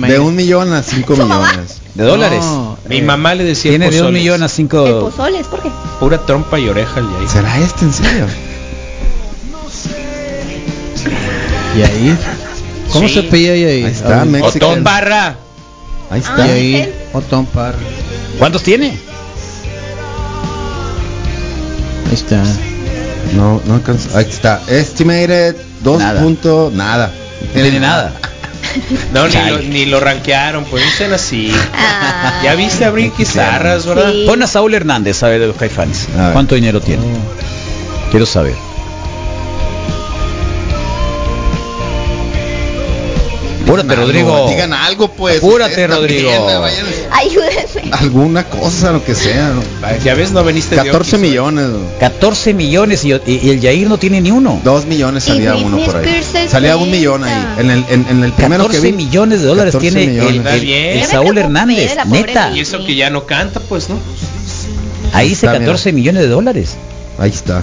De un millón a cinco millones. de dólares? No, Mi eh, mamá le decía Tiene de un millón a El cinco. pozoles, ¿por qué? Pura trompa y oreja el Yair. ¿Será este en serio? Yair. ¿Cómo Sí. se pilla Yair? Ahí está, Ah, Mexican. Otón Barra. Ahí está. Ah, Yair. Otón Parra. ¿Cuántos tiene? Ahí está. No, no alcanza. Ahí está. Estimated dos Nada. punto nada. No tiene nada. No, ni lo, ni lo rankearon, pues no sean así. Ah. Ya viste a Brinky Zarras, ¿verdad? Sí. Pon a Saúl Hernández a ver de los caifanes. ¿Cuánto dinero tiene? Quiero saber. Apúrate, Algo, Rodrigo. Digan algo, pues. Apúrate, también, Rodrigo. Ayúdenme. Alguna cosa, lo que sea. Ya ves, no veniste de 14 Oquis, millones. 14 millones y, y- y el Yair no tiene ni uno. Dos millones Y salía uno por ahí. Salía un 60. millón ahí. En el, en, en el primero 14 que vi. millones de dólares 14 tiene el, millones. el- el Saúl Hernández, de neta. Y eso que ya no canta, pues, ¿no? Ahí mira. 14 millones de dólares. Ahí está.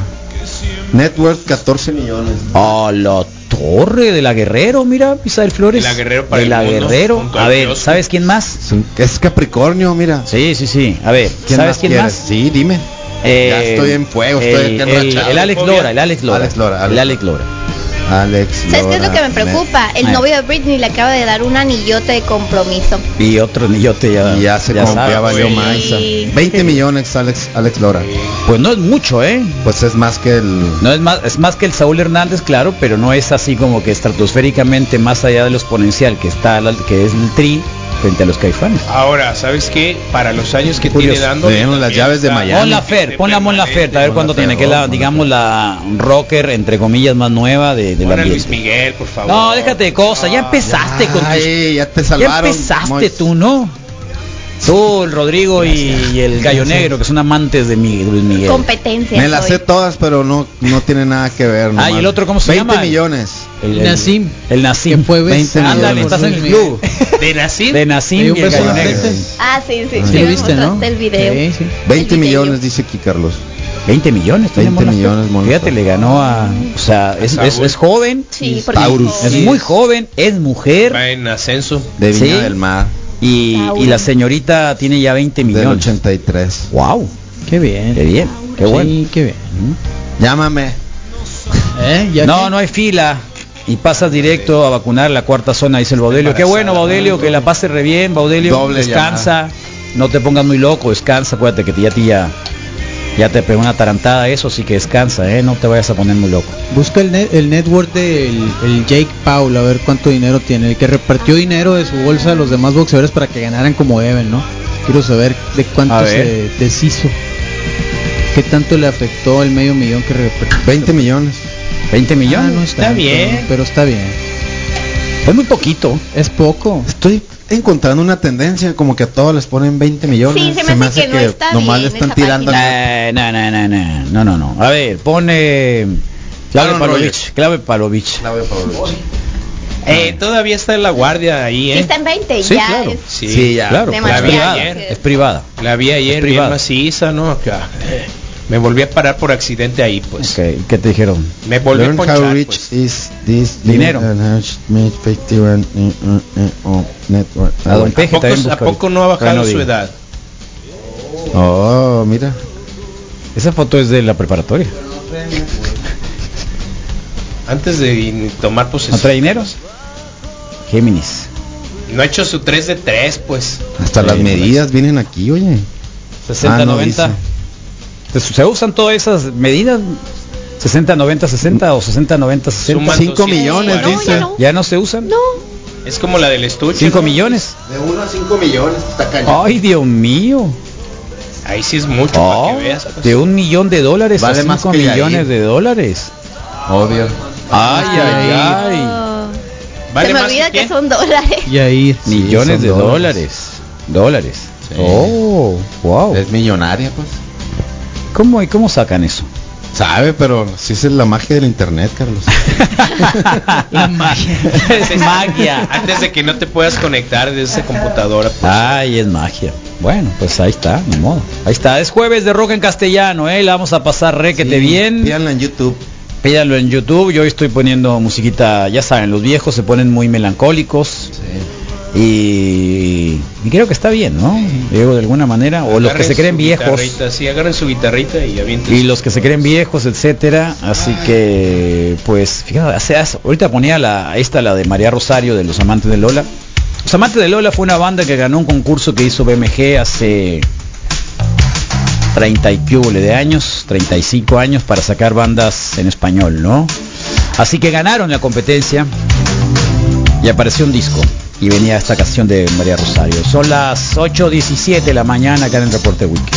Net worth 14 millones. A la torre de la Guerrero, mira, Misael Flores. De la Guerrero para De el la mundo, Guerrero. A ver. ¿sabes quién más? Es, Capricornio, mira. Sí, sí, sí. A ver, ¿Quién ¿sabes más quién quieres? más? Sí, dime. Eh, Ya estoy en fuego, estoy el, aquí el, el Alex. Lora, el Alex Lora. Alex Lora, El. Alex Lora. Alex. ¿Sabes qué es lo que me preocupa? El Ay. novio de Britney le acaba de dar un anillote de compromiso. Y otro niñote ya. Y ya se ya valió Sí. más. 20 millones Alex, Alex Lora. Pues no es mucho, ¿eh? Pues es más que el... No es más, es más que el Saúl Hernández, claro, pero no es así como que estratosféricamente más allá de lo exponencial que está, que es el tri frente a los caifanes. Ahora, ¿sabes qué? Para los años que Curioso. tiene dando. Tenemos las llaves de Miami. Mon Lafer, pon la Mon Laferte, a ver cuándo tiene, que es la, digamos, la rocker, entre comillas, más nueva de, Luis. Miguel, por favor. No, déjate de cosas, ya empezaste con tus... Ay, ya te Ya salvaron. empezaste Mois. tú, ¿no? Tú, el Rodrigo y, y el Gallo Negro, que son amantes de mi- Luis Miguel. Competencia. Me las sé todas, pero no, no tiene nada que ver. Ah, nomás. ¿y el otro cómo se 20 llama? millones. El. El Nassim. Que fue 20 besado Ándale, por estás en el club. De Nacir. De Hay y un el Gallo personaje. Negro. Ah, sí, sí. Ah, sí, Sí, lo viste, ¿no? el video. Sí, sí. 20 El video. millones, dice aquí Carlos. 20 millones. tiene 20 Mon Laferte. millones, Mon Fíjate, le ganó a... O sea, es, es, es joven, Sí, Taurus. es muy joven, es mujer. Va en ascenso. De Viña Sí. del Mar. Y, y la señorita tiene ya 20 Del millones. 83. Wow, Qué bien. qué bien, qué Sí, bueno. qué bien. Llámame. ¿Eh? ¿Ya No, qué? no hay fila. Y pasas directo a vacunar la cuarta zona, dice el Baudelio. Qué bueno, Baudelio, que la pase re bien, Baudelio. Doble descansa, no te pongas muy loco, descansa, acuérdate que ya ya, ya te pegó una tarantada eso, sí que descansa, eh, no te vayas a poner muy loco. Busca el, net- el network del el Jake Paul, a ver cuánto dinero tiene. El que repartió dinero de su bolsa a los demás boxeadores para que ganaran como deben, ¿no? Quiero saber de cuánto se deshizo. ¿Qué tanto le afectó el medio millón que repartió? 20 millones. 20 Ah, millones. no Está tanto, bien. Pero está bien. Es muy poquito. Es poco. Estoy encontrando una tendencia como que a todos les ponen 20 millones. Sí, se me hace que no está nomás bien le están tirando. página. No, no, no, no, no, no, no. A ver, pone Clave Aaron Palovich, Rodgers. Clave Palovich. Eh, todavía está en la guardia ahí, Sí, ¿eh? está en 20, Sí, ya claro. es. Sí, Sí, ya. Claro, es la vi privada, ayer. es privada. La vi ayer bien privada. maciza, ¿no? Acá. Me volví a parar por accidente ahí, pues. Ok, ¿qué te dijeron? Me volví a Learn ponchar, how rich pues. is this Dinero. and how much made 51 in, uh, uh, uh, network. A don Ah, Peje ¿A poco, ¿A no ha bajado su edad? Oh, mira. Esa foto es de la preparatoria. Antes de tomar ¿No posesión. trae dinero? Géminis. No ha hecho su 3 de 3, pues. Hasta Sí, las no medidas vienen aquí, oye. 60, Ah, no 90. dice. ¿Se, se usan todas esas medidas? 60, 90, 60 o 60, 90, 60. Suman Cinco 240. millones, No, dice. ya no. ¿Ya no se usan? No. Es como la del estuche. 5 ¿no? millones. De 1 a 5 millones está cañón. Ay, Dios mío. Ahí sí es mucho Oh, para que veas. pues. de un millón de dólares Vale a más 5 que Yair. millones de dólares. Obvio. Ay, ay, ay. Oh. ¿Vale Se me olvida que que, son dólares. Y ahí. Millones de dólares. dólares. Dólares. Sí. Oh, wow. Es millonaria, pues. ¿Cómo, y ¿Cómo sacan eso? Sabe, pero sí es la magia del internet, Carlos. La magia. es magia. Antes de que no te puedas conectar de esa computadora. pues. Ay, es magia. Bueno, pues ahí está, ni modo. Ahí está, es jueves de rock en castellano, ¿eh? La vamos a pasar requete Sí, bien. Pídanla en YouTube. Pídanlo en YouTube. Yo hoy estoy poniendo musiquita, ya saben, los viejos se ponen muy melancólicos. Y, y creo que está bien, ¿no? Digo, de alguna manera. O los que se creen viejos. guitarrita, Sí, agarren su guitarrita y avienten. Y los que se creen viejos, etcétera. Así que, pues, fíjate, ahorita ponía la, esta, la de María Rosario, de Los Amantes de Lola. Los Amantes de Lola fue una banda que ganó un concurso que hizo BMG hace 30 y piole de años, 35 años, para sacar bandas en español, ¿no? Así que ganaron la competencia y apareció un disco. Y venía esta canción de María Rosario. Son las 8.17 de la mañana acá en el Reporte Wiki.